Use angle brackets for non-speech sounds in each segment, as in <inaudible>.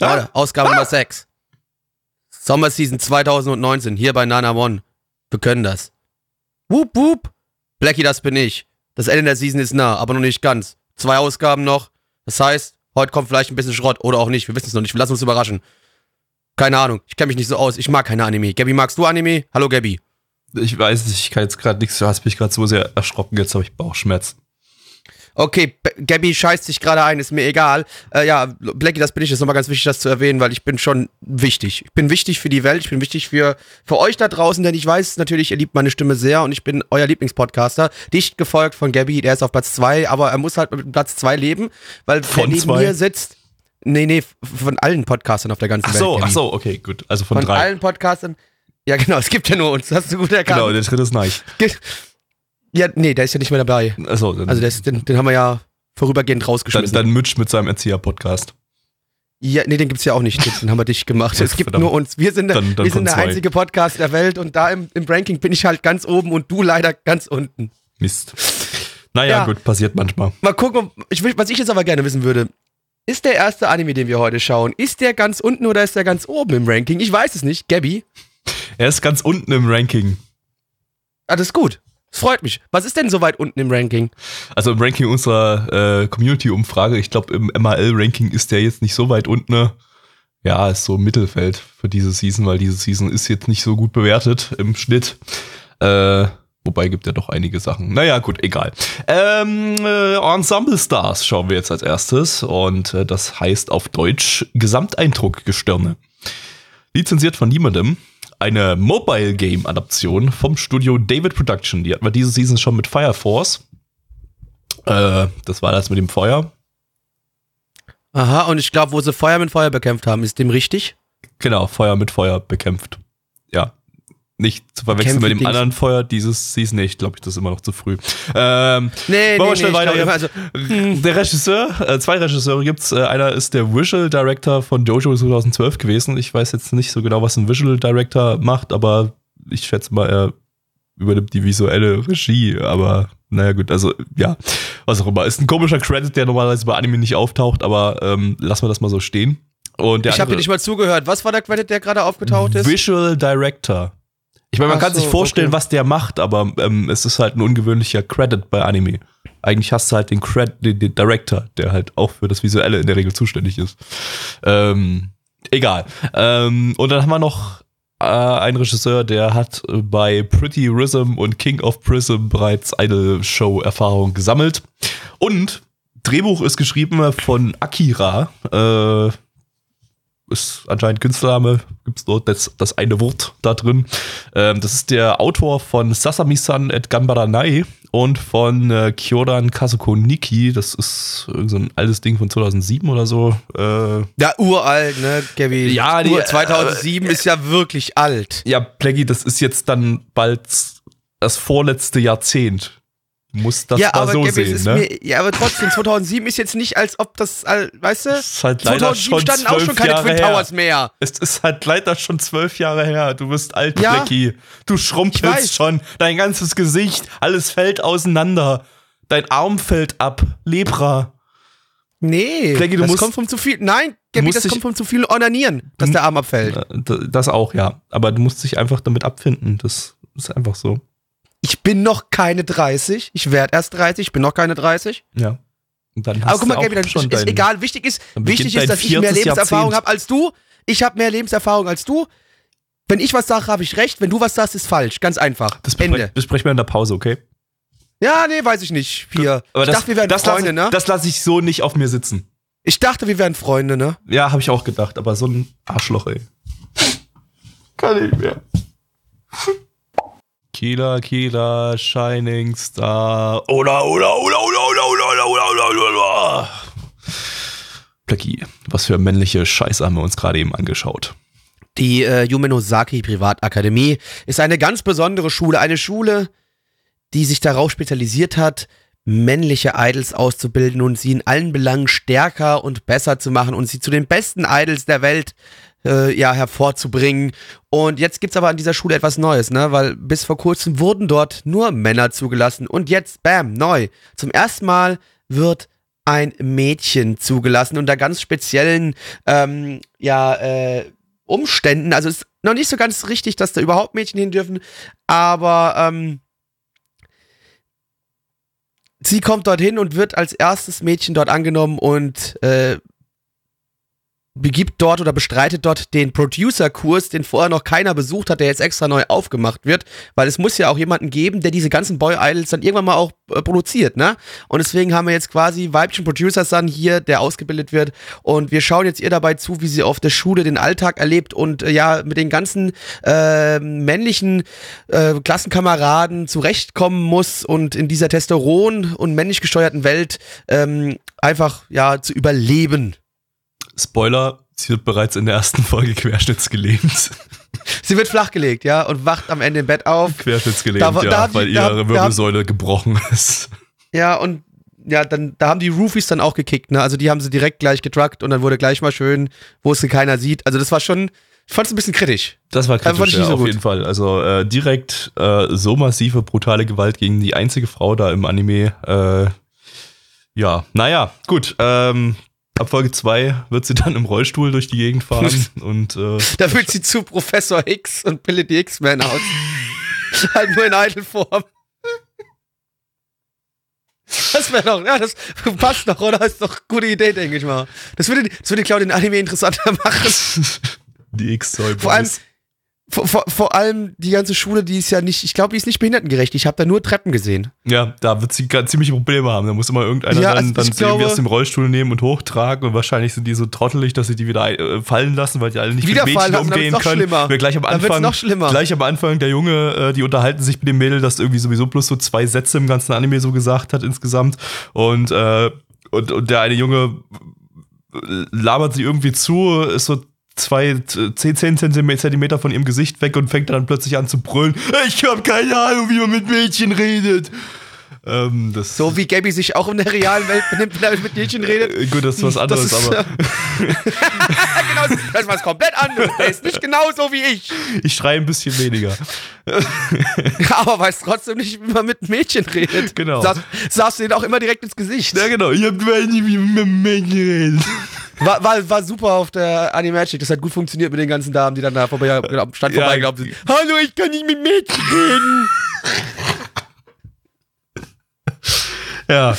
Leute, Ausgabe Nummer 6. Sommerseason 2019, hier bei Nana One. Wir können das. Wup, wup. Blackie, das bin ich. Das Ende der Season ist nah, aber noch nicht ganz. Zwei Ausgaben noch. Das heißt, heute kommt vielleicht ein bisschen Schrott oder auch nicht. Wir wissen es noch nicht. Wir lassen uns überraschen. Keine Ahnung. Ich kenne mich nicht so aus. Ich mag keine Anime. Gabby, magst du Anime? Hallo, Gabby. Ich weiß nicht, ich kann jetzt gerade nichts, du hast mich gerade so sehr erschrocken, jetzt habe ich Bauchschmerzen. Okay, Gabby scheißt sich gerade ein, ist mir egal. Äh, ja, Blackie, das bin ich. Das ist nochmal ganz wichtig, das zu erwähnen, weil ich bin schon wichtig. Ich bin wichtig für die Welt, ich bin wichtig für, für euch da draußen, denn ich weiß natürlich, ihr liebt meine Stimme sehr und ich bin euer Lieblingspodcaster. Dicht gefolgt von Gabby, der ist auf Platz zwei, aber er muss halt mit Platz zwei leben, weil Von neben zwei? mir sitzt. Nee, nee, von allen Podcastern auf der ganzen Ach Welt. so, Gabby. ach so, okay, gut. Also von, Von drei. allen Podcastern. Ja, genau, es gibt ja nur uns, das hast du gut erkannt. Genau, der dritte ist Neich. Ja, nee, der ist ja nicht mehr dabei. Also, dann, Also das, den, den haben wir ja vorübergehend dann, rausgeschmissen. dann Mitch mit seinem Erzieher-Podcast. Ja, nee, den gibt's ja auch nicht. Den haben wir dich gemacht. Es gibt Verdammt. nur uns. Wir sind, der- Dann- dann wir sind der zwei. einzige Podcast der Welt und da im, im Ranking bin ich halt ganz oben und du leider ganz unten. Mist. Naja, Ja. gut, passiert manchmal. Mal gucken, ich, will- was ich jetzt aber gerne wissen würde. Ist der erste Anime, den wir heute schauen, ist der ganz unten oder ist der ganz oben im Ranking? Ich weiß es nicht. Gabby? Er ist ganz unten im Ranking. Ah, das ist gut. Freut mich. Was ist denn so weit unten im Ranking? Also im Ranking unserer äh, Community-Umfrage, ich glaube im MAL-Ranking ist der jetzt nicht so weit unten. Ja, ist so Mittelfeld für diese Season, weil diese Season ist jetzt nicht so gut bewertet im Schnitt. Äh, wobei gibt ja doch einige Sachen. Naja, gut, egal. Ähm, äh, Ensemble Stars schauen wir jetzt als erstes und äh, das heißt auf Deutsch Gesamteindruckgestirne. Lizenziert von niemandem. Eine Mobile Game Adaption vom Studio David Production. Die hatten wir diese Season schon mit Fire Force. Äh, das war das mit dem Feuer. Aha, und ich glaube, wo sie Feuer mit Feuer bekämpft haben, ist dem richtig? Genau, Feuer mit Feuer bekämpft. Ja. Nicht zu verwechseln Kämpfe mit dem anderen Feuer dieses Season. Nee, ich glaube, das ist immer noch zu früh. Ähm, Nee, nee, schnell nee, ich weiter? glaub, also, Der Regisseur, äh, zwei Regisseure gibt's. Äh, einer ist der Visual Director von Jojo 2012 gewesen. Ich weiß jetzt nicht so genau, was ein Visual Director macht, aber ich schätze mal, er übernimmt die visuelle Regie. Aber naja, gut, also ja, was auch immer. Ist ein komischer Credit, der normalerweise bei Anime nicht auftaucht, aber ähm, lassen wir das mal so stehen. Und ich habe dir nicht mal zugehört. Was war der Credit, der gerade aufgetaucht ist? Visual Director. Ich meine, man Ach kann sich so, vorstellen, okay. was der macht, aber ähm, es ist halt ein ungewöhnlicher Credit bei Anime. Eigentlich hast du halt den, Cred den, den Director, der halt auch für das Visuelle in der Regel zuständig ist. Ähm, egal. Ähm, und dann haben wir noch äh, einen Regisseur, der hat bei Pretty Rhythm und King of Prism bereits eine Show-Erfahrung gesammelt. Und Drehbuch ist geschrieben von Akira. Äh, ist anscheinend Künstlername, gibt's dort das, das eine Wort da drin. Ähm, das ist der Autor von Sasami-san et Gambaranai und von äh, Kyoran Kazuko Niki. Das ist irgend so ein altes Ding von 2007 oder so. Äh, Ja, uralt, ne, Gabby? Ja, die- Ur 2007 ist ja wirklich alt. ja, Plaggy, das ist jetzt dann bald das vorletzte Jahrzehnt. Du musst das ja, mal aber so Gabby, sehen, ne? mir, ja, aber trotzdem, 2007 ist jetzt nicht, als ob das, weißt du? ist halt leider 2007 schon standen auch schon keine Jahre Twin her. Towers mehr. Es ist halt leider schon zwölf Jahre her. Du bist alt, Ja. Blackie. Du schrumpelst schon. Dein ganzes Gesicht, alles fällt auseinander. Dein Arm fällt ab. Lepra. Nee, Blackie, du das musst- kommt vom zu viel, nein, musst das kommt vom zu viel Onanieren, dass der Arm abfällt. Äh, Das auch, ja. Aber du musst dich einfach damit abfinden. Das ist einfach so. Ich bin noch keine 30, ich werde erst 30, ich bin noch keine 30. Ja. Und dann Aber guck mal, Gabby, dann ist, ist dein- egal, wichtig ist, wichtig ist, dass ich mehr Lebenserfahrung habe als du. Ich habe mehr Lebenserfahrung als du. Wenn ich was sage, habe ich recht. Wenn du was sagst, ist falsch. Ganz einfach. Das Ende. besprechen, wir in der Pause, okay? Ja, nee, weiß ich nicht. Hier. Aber ich das, dachte, wir wären das Freunde, lasse, ne? Das lasse ich so nicht auf mir sitzen. Ich dachte, wir wären Freunde, ne? Ja, habe ich auch gedacht, aber so ein Arschloch, ey. Kann ich mehr. Kila, Kila, Shining Star. Oder, oder, oder, oder, oder, oder, oder, oder, oder, oder. Blackie, was für männliche Scheiße haben wir uns gerade eben angeschaut. Die äh, Yumenosaki Privatakademie ist eine ganz besondere Schule. Eine Schule, die sich darauf spezialisiert hat, männliche Idols auszubilden und sie in allen Belangen stärker und besser zu machen und sie zu den besten Idols der Welt äh, ja, hervorzubringen. Und jetzt gibt's aber an dieser Schule etwas Neues, ne? Weil bis vor kurzem wurden dort nur Männer zugelassen und jetzt, bam, neu. Zum ersten Mal wird ein Mädchen zugelassen unter ganz speziellen, ähm, ja, äh, Umständen. Also ist noch nicht so ganz richtig, dass da überhaupt Mädchen hin dürfen, aber ähm, sie kommt dorthin und wird als erstes Mädchen dort angenommen und äh, begibt dort oder bestreitet dort den Producer-Kurs, den vorher noch keiner besucht hat, der jetzt extra neu aufgemacht wird, weil es muss ja auch jemanden geben, der diese ganzen Boy-Idols dann irgendwann mal auch äh, produziert, ne? Und deswegen haben wir jetzt quasi Weibchen Producers dann hier, der ausgebildet wird und wir schauen jetzt ihr dabei zu, wie sie auf der Schule den Alltag erlebt und äh, ja, mit den ganzen äh, männlichen äh, Klassenkameraden zurechtkommen muss und in dieser Testosteron- und männlich gesteuerten Welt ähm, einfach, ja, zu überleben. Spoiler, sie wird bereits in der ersten Folge querschnittsgelähmt. <laughs> Sie wird flachgelegt, ja, und wacht am Ende im Bett auf. Querschnittsgelähmt, Da- ja, da die- weil da- ihre da- Wirbelsäule gebrochen ist. Ja, und ja, dann, da haben die Roofies dann auch gekickt, ne? Also die haben sie direkt gleich gedruckt und dann wurde gleich mal schön, wo es keiner sieht. Also das war schon, ich fand es ein bisschen kritisch. Das war kritisch, ich ja, so auf gut. jeden Fall. Also äh, direkt äh, so massive, brutale Gewalt gegen die einzige Frau da im Anime. Äh, ja, naja, gut. Ähm, ab Folge 2 wird sie dann im Rollstuhl durch die Gegend fahren <laughs> und äh, Da wird sie zu Professor X und Pille die X-Men aus. <laughs> halt nur in Idle-Form. Das wäre doch, ja, das passt doch, oder? Das ist doch eine gute Idee, denke ich mal. Das würde, das würde, glaube ich, den Anime interessanter machen. <laughs> die X-Zoll. Vor allem, vor, vor, vor allem die ganze Schule, die ist ja nicht, ich glaube, die ist nicht behindertengerecht. Ich habe da nur Treppen gesehen. Ja, da wird sie ganz ziemliche Probleme haben. Da muss immer irgendeiner Ja, dann, also dann glaube- aus dem Rollstuhl nehmen und hochtragen und wahrscheinlich sind die so trottelig, dass sie die wieder äh, fallen lassen, weil die alle nicht Wieder mit Mädchen lassen, umgehen können. schlimmer. Wir gleich am Anfang, noch schlimmer. gleich am Anfang der Junge, äh, die unterhalten sich mit dem Mädel, das irgendwie sowieso bloß so zwei Sätze im ganzen Anime so gesagt hat insgesamt und äh, und, und der eine Junge labert sie irgendwie zu, ist so zwei, z- zehn, zehn Zentimeter von ihrem Gesicht weg und fängt dann plötzlich an zu brüllen. Ich habe keine Ahnung, wie man mit Mädchen redet. Ähm, So wie Gabby sich auch in der realen Welt benimmt, wenn er mit Mädchen redet. Äh, Gut, das ist was anderes, ist, aber <laughs> genau, das ist was komplett anderes. Der ist nicht genauso wie ich. ich schreie ein bisschen weniger. <laughs> Aber weiß trotzdem nicht, wie man mit Mädchen redet. Genau. Saß, saß du denen auch immer direkt ins Gesicht. Ja, genau. Ich hab nicht, wie man mit Mädchen redet. War, war, war super auf der Animagic. Das hat gut funktioniert mit den ganzen Damen, die dann da vorbei, am Stand Ja. vorbeigelaufen sind. Hallo, ich kann nicht mit Mädchen reden. <laughs> Ja.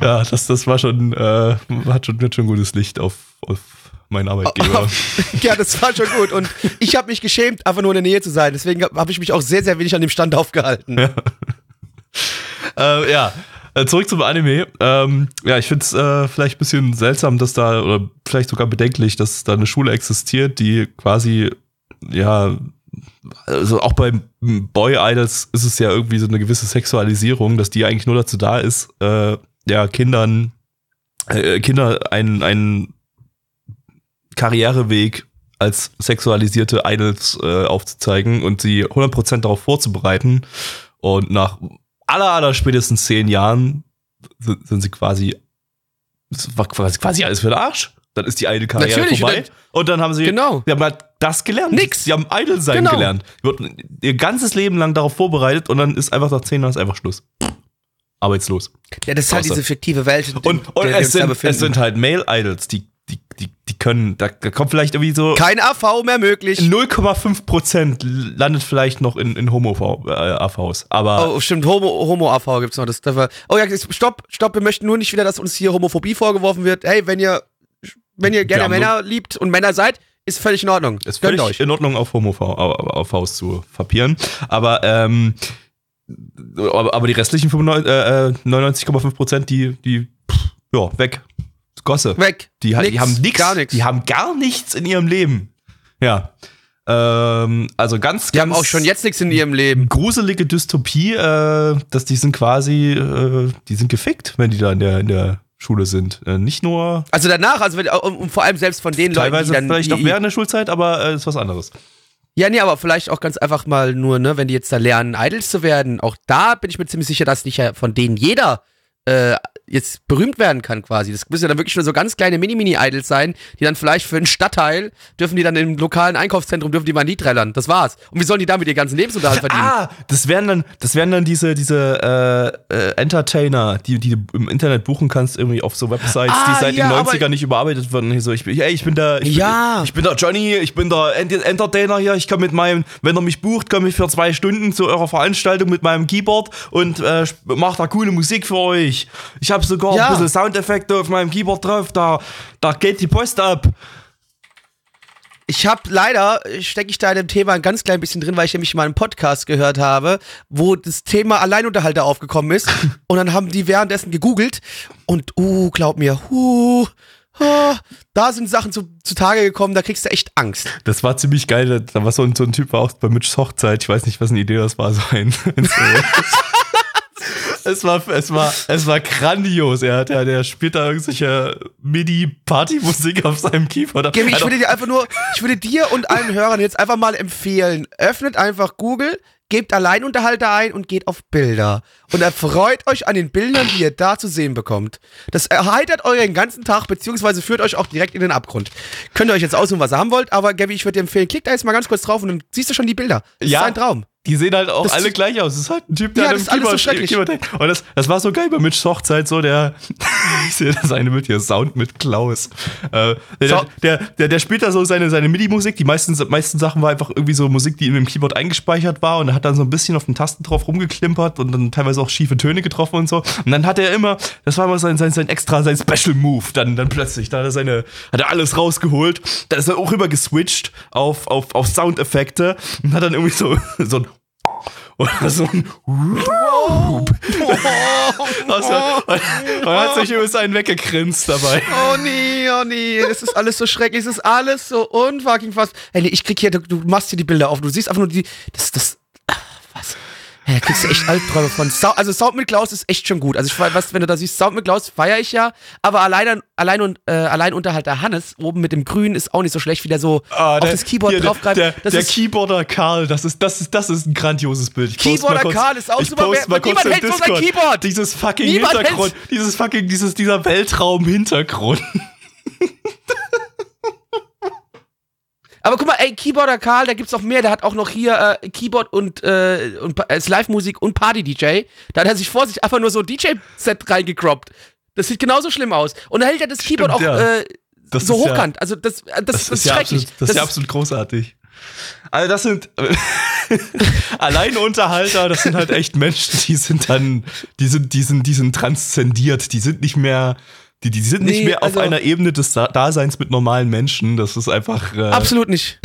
Ja, das, das war schon, äh, hat schon, hat schon gutes Licht auf, auf meinen Arbeitgeber. <laughs> ja, das war schon gut. Und ich habe mich geschämt, einfach nur in der Nähe zu sein. Deswegen habe ich mich auch sehr, sehr wenig an dem Stand aufgehalten. <laughs> äh, ja. Äh, Zurück zum Anime. Ähm, ja, ich finde es äh, vielleicht ein bisschen seltsam, dass da, oder vielleicht sogar bedenklich, dass da eine Schule existiert, die quasi, ja, also auch bei Boy Idols ist es ja irgendwie so eine gewisse Sexualisierung, dass die eigentlich nur dazu da ist, äh, ja, Kindern, äh, Kinder einen, einen Karriereweg als sexualisierte Idols äh, aufzuzeigen und sie 100% darauf vorzubereiten. Und nach aller, aller spätestens zehn Jahren sind, sind sie quasi, war quasi, quasi alles für den Arsch. Dann ist die Idol-Karriere Natürlich, vorbei. und Und dann haben sie, Genau. sie haben halt das gelernt. Nix. Sie haben Idol sein Genau. gelernt. Ihr ganzes Leben lang darauf vorbereitet und dann ist einfach nach zehn Jahren ist einfach Schluss. Arbeitslos. Ja, das ist halt diese fiktive Welt. Und, und wir es, sind, es sind halt Male-Idols, die, die, die, die können, da, da kommt vielleicht irgendwie so Kein AV mehr möglich. 0,5% landet vielleicht noch in, in Homo-AVs. Aber Oh, stimmt, Homo, Homo-AV gibt's noch. Das, das war, oh ja, stopp, stopp, wir möchten nur nicht wieder, dass uns hier Homophobie vorgeworfen wird. Hey, wenn ihr, wenn ihr gerne Männer liebt und Männer seid, ist völlig in Ordnung. ist Gönnt völlig euch. in Ordnung, auf Homo-AVs zu fapieren. Aber, ähm, aber, die restlichen 95, äh, äh, 99,5%, die, die, pff, ja, weg. Gosse. Weg. Die, ha- die Nix, haben nichts. gar nix. Die haben gar nichts in ihrem Leben. Ja. Ähm, also ganz, Die ganz haben auch schon jetzt nichts in ihrem Leben. gruselige Dystopie, äh, dass die sind quasi, äh, die sind gefickt, wenn die da in der, in der Schule sind. Äh, nicht nur Also danach, also wenn, und, und vor allem selbst von den teilweise Leuten, die dann vielleicht die, auch während der Schulzeit, aber äh, ist was anderes. Ja, nee, aber vielleicht auch ganz einfach mal nur, ne, wenn die jetzt da lernen, Idols zu werden, auch da bin ich mir ziemlich sicher, dass nicht von denen jeder äh, jetzt berühmt werden kann quasi. Das müssen ja dann wirklich nur so ganz kleine Mini-Mini-Idols sein, die dann vielleicht für einen Stadtteil dürfen die dann im lokalen Einkaufszentrum dürfen die mal ein Lied trällern. Das war's. Und wie sollen die damit ihr ganzen Lebensunterhalt verdienen? Ah, das wären dann, das wären dann diese, diese äh, äh, Entertainer, die, die du im Internet buchen kannst, irgendwie auf so Websites, Ah, die seit ja, den aber- 90ern nicht überarbeitet wurden. Hier So, ich bin, hey, ich bin der, ich, Ja. bin, ich bin der Johnny, ich bin der Ent Entertainer hier. Ich komme mit meinem, wenn er mich bucht, komme ich für zwei Stunden zu eurer Veranstaltung mit meinem Keyboard und äh, mache da coole Musik für euch. Ich habe sogar Ja. ein bisschen Soundeffekte auf meinem Keyboard drauf. Da, da geht die Post ab. Ich habe leider, stecke ich da in dem Thema ein ganz klein bisschen drin, weil ich nämlich mal einen Podcast gehört habe, wo das Thema Alleinunterhalter aufgekommen ist. <laughs> und dann haben die währenddessen gegoogelt und, uh, glaub mir, uh, ah, da sind Sachen zu, zutage gekommen, da kriegst du echt Angst. Das war ziemlich geil. Da- Da war so ein, so ein Typ war auch bei Mitchs Hochzeit. Ich weiß nicht, was eine Idee das war. So ein. <laughs> <laughs> es war, es war, es war grandios. Er hat ja, der spielt da irgendwelche MIDI-Party-Musik auf seinem Keyboard. Gaby, ich auch- würde dir einfach nur, ich würde dir und allen Hörern jetzt einfach mal empfehlen, öffnet einfach Google, gebt Alleinunterhalter ein und geht auf Bilder. Und erfreut euch an den Bildern, die ihr da zu sehen bekommt. Das erheitert euren ganzen Tag, beziehungsweise führt euch auch direkt in den Abgrund. Könnt ihr euch jetzt aussuchen, was ihr haben wollt, aber Gaby, ich würde dir empfehlen, klickt da jetzt mal ganz kurz drauf und dann siehst du schon die Bilder. Das Ja. ist ein Traum. Die sehen halt auch Das- alle gleich aus. Das ist halt ein Typ, der Ja, das einem ist alles so Keyboard, schrecklich. Keyboard Und das, das war so geil bei Mitchs Hochzeit, so der, <laughs> ich sehe das eine mit hier, Sound mit Klaus. Äh, der, So. der, der, der spielt da so seine, seine MIDI-Musik. Die meisten, meisten Sachen war einfach irgendwie so Musik, die in dem Keyboard eingespeichert war und er dann so ein bisschen auf den Tasten drauf rumgeklimpert und dann teilweise auch schiefe Töne getroffen und so. Und dann hat er immer, das war immer sein, sein, sein extra, sein Special Move, dann, dann plötzlich, da hat er seine, hat er alles rausgeholt. Da ist er auch rüber geswitcht auf, auf, auf Soundeffekte und hat dann irgendwie so, <laughs> so ein oder so ein Whoop. Also, und hat sich über seinen weggegrinst dabei. Oh nee, oh nee, es ist alles so schrecklich, es ist alles so unfucking fast. Hey, nee, ich krieg hier, du, du machst hier die Bilder auf, du siehst einfach nur die, das, das? Ja, da kriegst du echt Albträume von. Also Sound mit Klaus ist echt schon gut. Also ich weiß, was, wenn du da siehst, Sound mit Klaus feiere ich ja, aber allein, allein und äh, allein Unterhalter Hannes oben mit dem Grün ist auch nicht so schlecht, wie der so Ah, auf das Keyboard hier, der- draufgreift. Der, der ist, Keyboarder Karl, das ist, das, ist, das ist ein grandioses Bild. Ich Keyboarder kurz- Karl ist auch super. Wer- niemand hält so sein Discord. Keyboard. Dieses fucking Niemand Hintergrund, dieses fucking, dieses, dieser Weltraum-Hintergrund. <laughs> aber guck mal, ey, Keyboarder Karl, da gibt's auch mehr. Der hat auch noch hier äh, Keyboard und, äh, und als Live-Musik und Party-DJ. Da hat er sich vor sich einfach nur so ein DJ-Set reingecroppt. Das sieht genauso schlimm aus. Und da hält er das Keyboard auch ja. äh, Das so ist ja- hochkant. Also das, äh, das, das, ist ja schrecklich. absolut, das ist ja absolut großartig. Also das sind <laughs> Alleinunterhalter, das sind halt echt Menschen, die sind dann, die sind, die sind, die sind transzendiert, die sind nicht mehr, die, die sind nicht Nee, mehr auf also- einer Ebene des Da- Daseins mit normalen Menschen. Das ist einfach. Äh, Absolut nicht.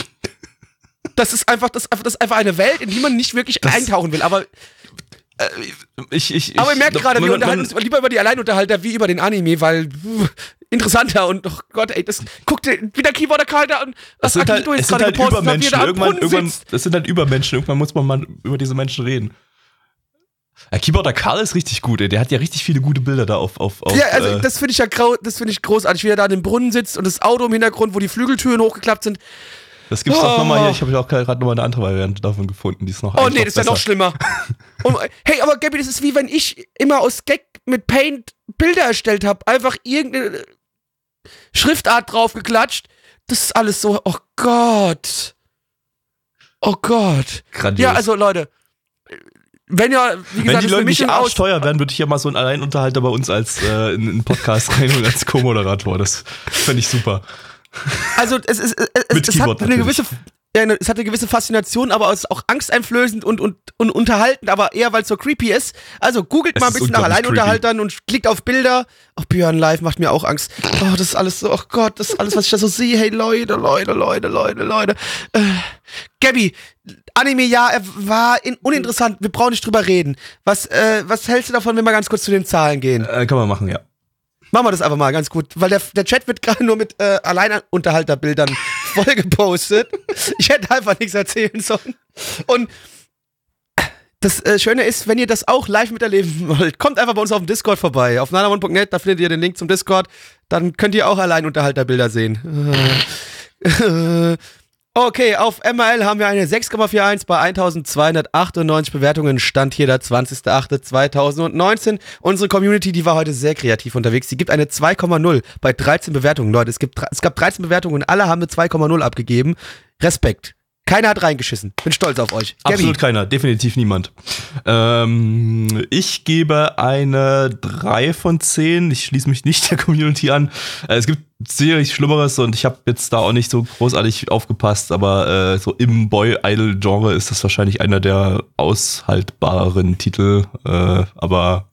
Das ist einfach, das, das ist einfach eine Welt, in die man nicht wirklich eintauchen will. Aber, Ich, ich, ich, aber ihr merkt gerade, wir unterhalten uns lieber über die Alleinunterhalter wie über den Anime, weil pff, interessanter und oh Gott, ey, das guckt dir wie der Keyboarder und Es sind halt, Akito es jetzt gerade halt gepostet hat, wie er da am Irgendwann, irgendwann, das sind halt Übermenschen. Irgendwann muss man mal über diese Menschen reden. Ja, Keyboarder Karl ist richtig gut, ey. Der hat ja richtig viele gute Bilder da auf. auf, auf Ja, also äh, das finde ich ja grau, das finde ich großartig, wie er da in dem Brunnen sitzt und das Auto im Hintergrund, wo die Flügeltüren hochgeklappt sind. das gibt's doch Oh. nochmal hier. Ich habe ja auch gerade nochmal eine andere Variante davon gefunden, die ist noch Oh nee, das ist ja noch schlimmer. Und, <laughs> hey, aber Gabby, das ist wie wenn ich immer aus Gag mit Paint Bilder erstellt habe, einfach irgendeine Schriftart draufgeklatscht. Das ist alles so, oh Gott. Oh Gott. Grandios. Ja, also Leute, wenn ja, wie Wenn gesagt, die das ist Leute nicht arschteuer wären, würde ich ja mal so einen Alleinunterhalter bei uns als äh, in einen Podcast reinholen als Co-Moderator. Das fände ich super. Also es, ist, es, es, es hat eine gewisse ja, ne, es hat eine gewisse Faszination, aber es ist auch angsteinflößend und, und, und unterhaltend, aber eher, weil es so creepy ist. Also googelt Es mal ein bisschen nach Alleinunterhaltern und klickt auf Bilder. Ach, Björn Live macht mir auch Angst. Oh, das ist alles so, oh Gott, das ist alles, was ich da so sehe. Hey, Leute, Leute, Leute, Leute, Leute. Äh, Gabby, Anime, ja, er war in, uninteressant. Wir brauchen nicht drüber reden. Was, äh, was hältst du davon, wenn wir ganz kurz zu den Zahlen gehen? Äh, kann man machen, ja. Machen wir das einfach mal ganz gut, weil der, der Chat wird gerade nur mit äh, Alleinunterhalterbildern voll gepostet. Ich hätte einfach nichts erzählen sollen. Und Das äh, Schöne ist, wenn ihr das auch live miterleben wollt, kommt einfach bei uns auf dem Discord vorbei. Auf nanamon.net, da findet ihr den Link zum Discord. Dann könnt ihr auch Alleinunterhalterbilder sehen. Okay, auf MRL haben wir eine 6,41 bei 1298 Bewertungen. Stand hier der 20.08.2019. Unsere Community, die war heute sehr kreativ unterwegs. Die gibt eine 2,0 bei 13 Bewertungen. Leute, es, gibt, es gab 13 Bewertungen und alle haben eine 2,0 abgegeben. Respekt. Keiner hat reingeschissen. Bin stolz auf euch. Absolut keiner, definitiv niemand. Ähm, ich gebe eine 3 von 10. Ich schließe mich nicht der Community an. Äh, es gibt sicherlich Schlimmeres und ich habe jetzt da auch nicht so großartig aufgepasst, aber äh, so im Boy-Idol-Genre ist das wahrscheinlich einer der aushaltbareren Titel. Äh, aber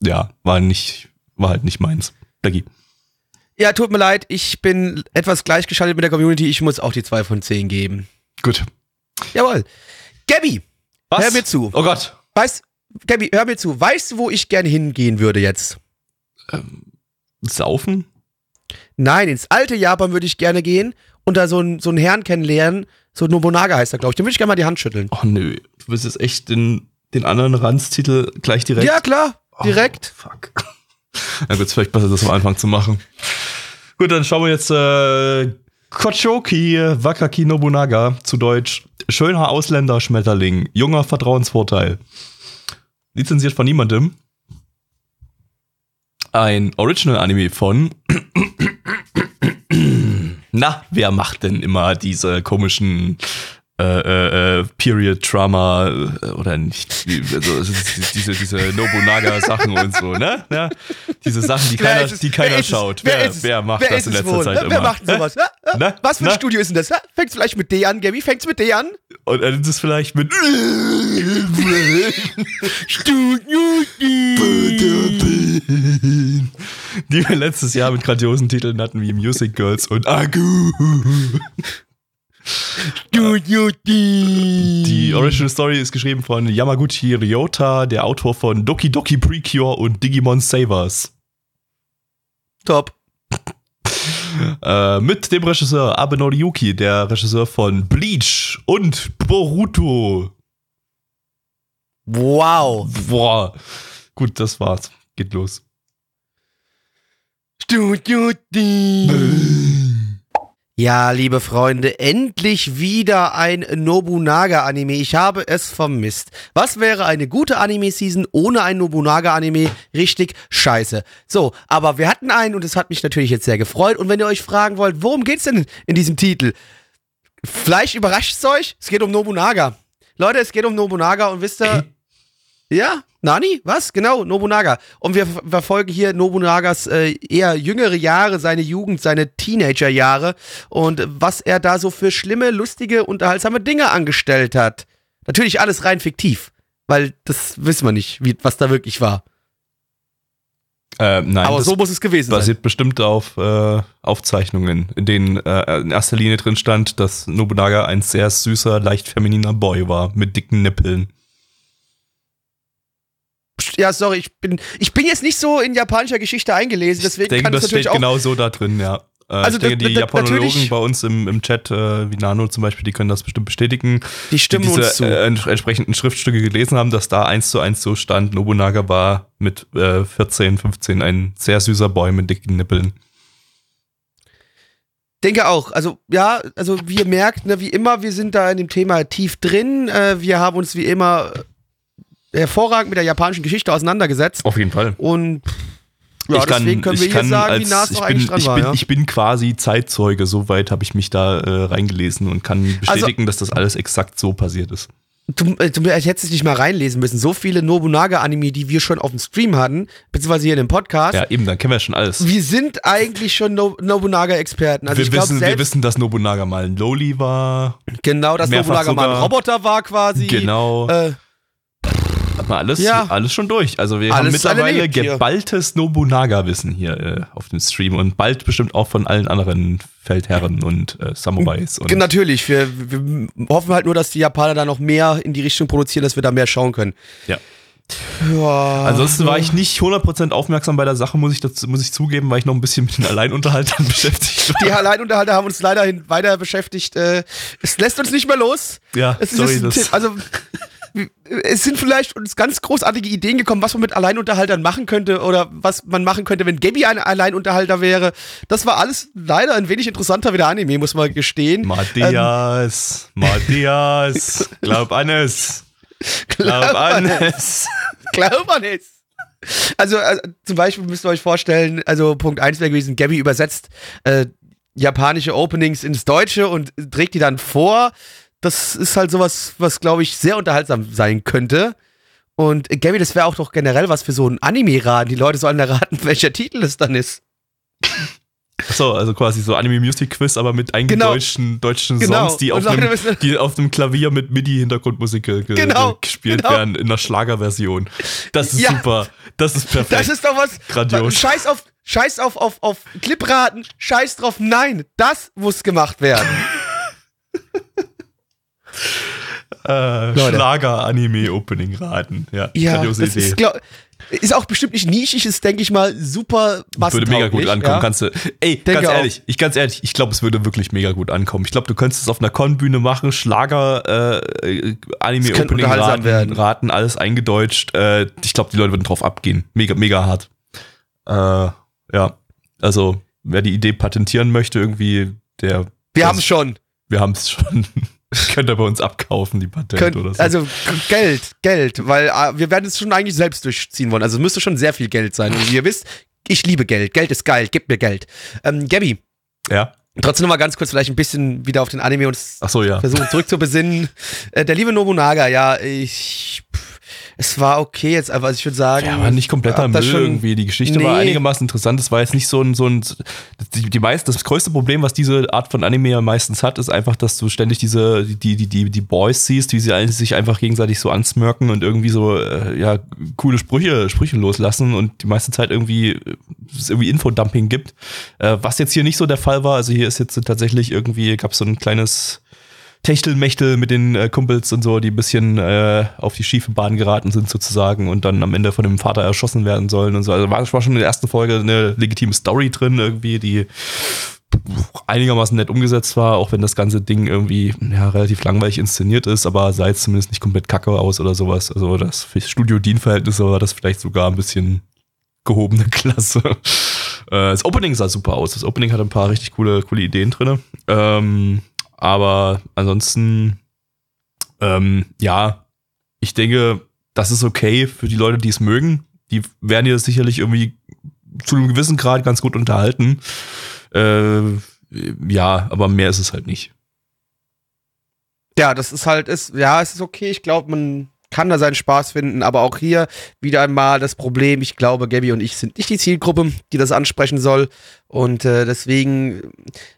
ja, war nicht, war halt nicht meins. Dagi. Ja, tut mir leid, ich bin etwas gleichgeschaltet mit der Community. Ich muss auch die 2 von 10 geben. Gut. Jawohl. Gabby, Was? hör mir zu. Oh Gott. Weißt, Gabby, hör mir zu. Weißt du, wo ich gerne hingehen würde jetzt? Saufen? Nein, ins alte Japan würde ich gerne gehen und da so einen so einen Herrn kennenlernen. So Nobunaga heißt er, glaube ich. Den würde ich gerne mal die Hand schütteln. Oh nö. Du willst jetzt echt den, den anderen Ranz-Titel gleich direkt? Ja, klar. Direkt. Oh, fuck. <laughs> Na gut, ist vielleicht besser, das am Anfang zu machen. Gut, dann schauen wir jetzt äh, Kochoki Wakaki Nobunaga zu Deutsch. Schöner Ausländerschmetterling, junger Vertrauensvorteil. Lizenziert von niemandem. Ein Original-Anime von. <coughs> Na, wer macht denn immer diese komischen äh, äh, äh, Period Drama äh, oder nicht also, diese diese Nobunaga Sachen und so ne ja, diese Sachen die Wer keiner die Wer keiner es? schaut Wer wer, wer macht Wer das in letzter wohl? Zeit Wer immer macht sowas? Hä? Ne? Was für ein Ne? Studio ist denn das? Fängt es vielleicht mit D an, Gabby? Fängt es mit D an? und dann ist es vielleicht mit Studio die wir letztes Jahr mit grandiosen Titeln hatten wie Music Girls und Agu Die Original Story ist geschrieben von Yamaguchi Ryota, der Autor von Doki Doki Precure und Digimon Savers. Top. Äh, mit dem Regisseur Abe Noriyuki, der Regisseur von Bleach und Boruto. Wow. Boah. Gut, das war's. Geht los. Studio Ja, liebe Freunde, endlich wieder ein Nobunaga-Anime. Ich habe es vermisst. Was wäre eine gute Anime-Season ohne ein Nobunaga-Anime? Richtig scheiße. So, aber wir hatten einen und es hat mich natürlich jetzt sehr gefreut. Und wenn ihr euch fragen wollt, worum geht's denn in diesem Titel? Vielleicht überrascht es euch, es geht um Nobunaga. Leute, es geht um Nobunaga und wisst ihr, <laughs> ja, Nani? Was? Genau, Nobunaga. Und wir ver- verfolgen hier Nobunagas äh, eher jüngere Jahre, seine Jugend, seine Teenagerjahre und was er da so für schlimme, lustige, unterhaltsame Dinge angestellt hat. Natürlich alles rein fiktiv, weil das wissen wir nicht, wie, was da wirklich war. Äh, nein, Aber so muss es gewesen sein. basiert bestimmt auf äh, Aufzeichnungen, in denen äh, in erster Linie drin stand, dass Nobunaga ein sehr süßer, leicht femininer Boy war, mit dicken Nippeln. Ja, sorry, ich bin, ich bin jetzt nicht so in japanischer Geschichte eingelesen, deswegen ich denke, kann das steht natürlich auch. genau so da drin, ja. Äh, Also ich denke, die Japanologen bei uns im, im Chat, äh, wie Nano zum Beispiel, die können das bestimmt bestätigen. die stimmen die diese uns zu. Äh, ents- entsprechenden Schriftstücke gelesen haben, dass da eins zu eins so stand, Nobunaga war mit äh, 14, 15 ein sehr süßer Boy mit dicken Nippeln. Denke auch. Also, ja, also wie ihr merkt, ne, wie immer, wir sind da in dem Thema tief drin. Äh, wir haben uns wie immer äh, hervorragend mit der japanischen Geschichte auseinandergesetzt. Auf jeden Fall. Und ja, deswegen können wir ich hier kann sagen, wie als- nah es ich noch bin, eigentlich dran ich war. bin, ja. ich bin quasi Zeitzeuge, soweit habe ich mich da äh, reingelesen und kann Also bestätigen, dass das alles exakt so passiert ist. Du, äh, du hättest dich nicht mal reinlesen müssen. So viele Nobunaga-Anime, die wir schon auf dem Stream hatten, beziehungsweise hier in dem Podcast. Ja, eben, dann kennen wir schon alles. Wir sind eigentlich schon no Nobunaga-Experten. Also wir, ich wissen, wir wissen, dass Nobunaga mal ein Loli war. genau, dass Nobunaga mal ein sogar- Roboter war quasi. Genau. Äh, Hat man alles, Ja. alles schon durch. Also wir haben Alles mittlerweile erlebt hier. geballtes Nobunaga-Wissen hier äh, auf dem Stream und bald bestimmt auch von allen anderen Feldherren und äh, Samurais. Und natürlich. Wir, wir hoffen halt nur, dass die Japaner da noch mehr in die Richtung produzieren, dass wir da mehr schauen können. Ja. Ja. Ansonsten war ich nicht 100% aufmerksam bei der Sache, muss ich, dazu, muss ich zugeben, weil ich noch ein bisschen mit den Alleinunterhaltern <laughs> beschäftigt war. Die Alleinunterhalter haben uns leider weiter beschäftigt. Äh, es lässt uns nicht mehr los. Ja, Es sorry, ist, also <laughs> es sind vielleicht uns ganz großartige Ideen gekommen, was man mit Alleinunterhaltern machen könnte oder was man machen könnte, wenn Gabby ein Alleinunterhalter wäre. Das war alles leider ein wenig interessanter wie der Anime, muss man gestehen. Matthias, ähm, <laughs> Matthias, glaub an es. Glaub an es. <laughs> glaub an es. Also, also, zum Beispiel müsst ihr euch vorstellen, also Punkt 1 wäre gewesen, Gabby übersetzt äh, japanische Openings ins Deutsche und trägt die dann vor. Das ist halt sowas, was, glaube ich, sehr unterhaltsam sein könnte. Und äh, Gabby, das wäre auch doch generell was für so ein Anime-Raten. Die Leute sollen erraten, <laughs> welcher Titel es dann ist. Achso, also quasi so Anime-Music-Quiz, aber mit eingedeutschten genau. deutschen genau. Songs, die auf, einem, die auf einem Klavier mit MIDI-Hintergrundmusik ge genau. gespielt genau. werden in einer Schlagerversion. Das ist ja. super. Das ist perfekt. Das ist doch was. Grandios. Scheiß auf, scheiß auf, auf, auf Clipraten, scheiß drauf. Nein, das muss gemacht werden. Äh, Schlager-Anime-Opening-Raten. Ja, ja das Idee. Ist, glaub, ist auch bestimmt nicht nischig, ist, denke ich mal, super Würde mega gut ankommen. Ja? Kannst du, ey, denke ganz ehrlich, ich ganz ehrlich, ich glaube, es würde wirklich mega gut ankommen. Ich glaube, du könntest es auf einer Con-Bühne machen, Schlager, äh, Anime-Opening raten, raten, alles eingedeutscht. Äh, ich glaube, die Leute würden drauf abgehen. Mega, mega hart. Äh, ja, also, wer die Idee patentieren möchte, irgendwie, der. Wir haben es schon. Wir haben es schon. <laughs> Könnt ihr bei uns abkaufen, die Patente Könnt, oder so. Also Geld, Geld, weil äh, wir werden es schon eigentlich selbst durchziehen wollen. Also es müsste schon sehr viel Geld sein. Und wie ihr wisst, ich liebe Geld. Geld ist geil, gib mir Geld. Ähm, Gabby. Ja. Trotzdem noch mal ganz kurz vielleicht ein bisschen wieder auf den Anime und so, ja. versuchen zurückzubesinnen. <laughs> Äh, der liebe Nobunaga, ja, ich. Es war okay jetzt, aber ich würde sagen. Ja, aber nicht kompletter Müll irgendwie. Die Geschichte nee. war einigermaßen interessant. Es war jetzt nicht so ein, so ein die, die meist, das größte Problem, was diese Art von Anime ja meistens hat, ist einfach, dass du ständig diese, die, die, die, die Boys siehst, wie sie sich einfach gegenseitig so ansmirken und irgendwie so, äh, ja, coole Sprüche, Sprüche loslassen und die meiste Zeit irgendwie, es irgendwie Infodumping gibt. Äh, was jetzt hier nicht so der Fall war. Also hier ist jetzt tatsächlich irgendwie, gab es so ein kleines, Techtelmechtel mit den äh, Kumpels und so, die ein bisschen äh, auf die schiefe Bahn geraten sind sozusagen und dann am Ende von dem Vater erschossen werden sollen und so. Also war, war schon in der ersten Folge eine legitime Story drin irgendwie, die einigermaßen nett umgesetzt war, auch wenn das ganze Ding irgendwie ja, relativ langweilig inszeniert ist, aber sah jetzt zumindest nicht komplett kacke aus oder sowas. Also das Studio-Dean-Verhältnisse war das vielleicht sogar ein bisschen gehobene <laughs> Klasse. Äh, das Opening sah super aus. Das Opening hat ein paar richtig coole, coole Ideen drin. Ähm, aber ansonsten, ähm, ja, ich denke, das ist okay für die Leute, die es mögen. Die werden hier sicherlich irgendwie zu einem gewissen Grad ganz gut unterhalten. Äh, ja, aber mehr ist es halt nicht. Ja, das ist halt, ist, ja, es ist okay. Ich glaube, man kann da seinen Spaß finden, aber auch hier wieder einmal das Problem, ich glaube, Gabby und ich sind nicht die Zielgruppe, die das ansprechen soll und äh, deswegen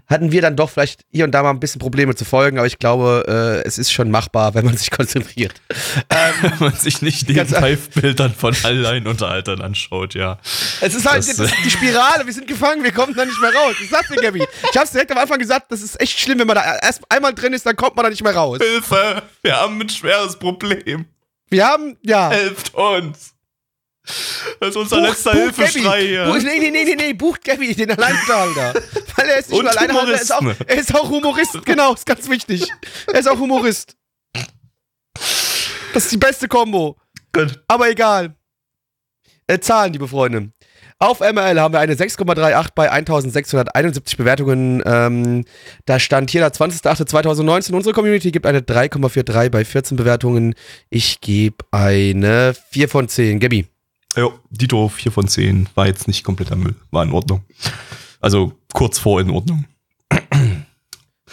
hatten wir dann doch vielleicht hier und da mal ein bisschen Probleme zu folgen, aber ich glaube, äh, es ist schon machbar, wenn man sich konzentriert. Ähm, <laughs> wenn man sich nicht die Live-Bildern von Alleinunterhaltern anschaut, ja. Es ist halt das, das ist die Spirale, wir sind gefangen, wir kommen da nicht mehr raus. Ich sag's dir, Gabby. Ich hab's direkt am Anfang gesagt, das ist echt schlimm, wenn man da erst einmal drin ist, dann kommt man da nicht mehr raus. Hilfe, wir haben ein schweres Problem. Wir haben, ja. Helft uns. Das ist unser bucht, letzter Hilfeschrei hier. Nee, nee, nee, nee, bucht Gabby, den Alleinhalter. Weil er ist nicht Und nur Alleinhalter, er ist, auch, er ist auch Humorist, genau, ist ganz wichtig. Er ist auch Humorist. Das ist die beste Kombo. Gut. Aber egal. Äh, Zahlen, liebe Freunde. Auf ML haben wir eine 6,38 bei 1671 Bewertungen. Ähm, da stand hier der 20.08.2019. Unsere Community gibt eine 3,43 bei 14 Bewertungen. Ich gebe eine 4 von 10. Gabi. Jo, Dito 4 von 10. War jetzt nicht kompletter Müll. War in Ordnung. Also kurz vor in Ordnung.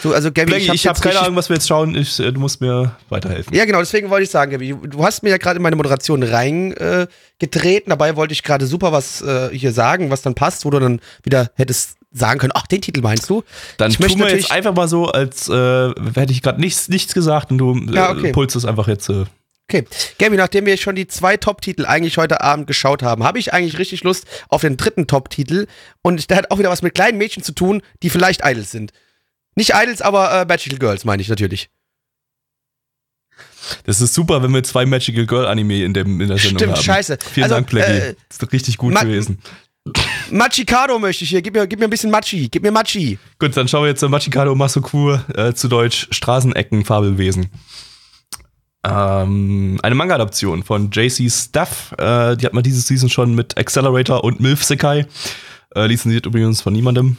So, also Gabby, Blackie, ich habe hab keine Ahnung, was wir jetzt schauen. Ich, äh, du musst mir weiterhelfen. Ja, genau, deswegen wollte ich sagen, Gabby, du hast mir ja gerade in meine Moderation reingetreten. Äh, Dabei wollte ich gerade super was äh, hier sagen, was dann passt, wo du dann wieder hättest sagen können, ach, den Titel meinst du? Dann ich tun wir jetzt einfach mal so, als äh, hätte ich gerade nichts, nichts gesagt und du ja, okay. pulst es einfach jetzt. Okay, Gabby, nachdem wir schon die zwei Top-Titel eigentlich heute Abend geschaut haben, habe ich eigentlich richtig Lust auf den dritten Top-Titel. Und der hat auch wieder was mit kleinen Mädchen zu tun, die vielleicht Idols sind. Nicht Idols, aber äh, Magical Girls meine ich natürlich. Das ist super, wenn wir zwei Magical Girl Anime in, dem, in der Sendung Stimmt, haben. scheiße. Vielen also, Dank, Blackie. Äh, das ist richtig gut Ma gewesen. Machikado möchte ich hier. Gib mir, gib mir ein bisschen Machi. Gib mir Machi. Gut, dann schauen wir jetzt Machikado Masokur, äh, zu Deutsch Straßenecken Fabelwesen. Ähm, eine Manga-Adaption von JC Stuff. Äh, die hat man diese Season schon mit Accelerator und Milf Sekai. Äh, lizenziert übrigens von niemandem.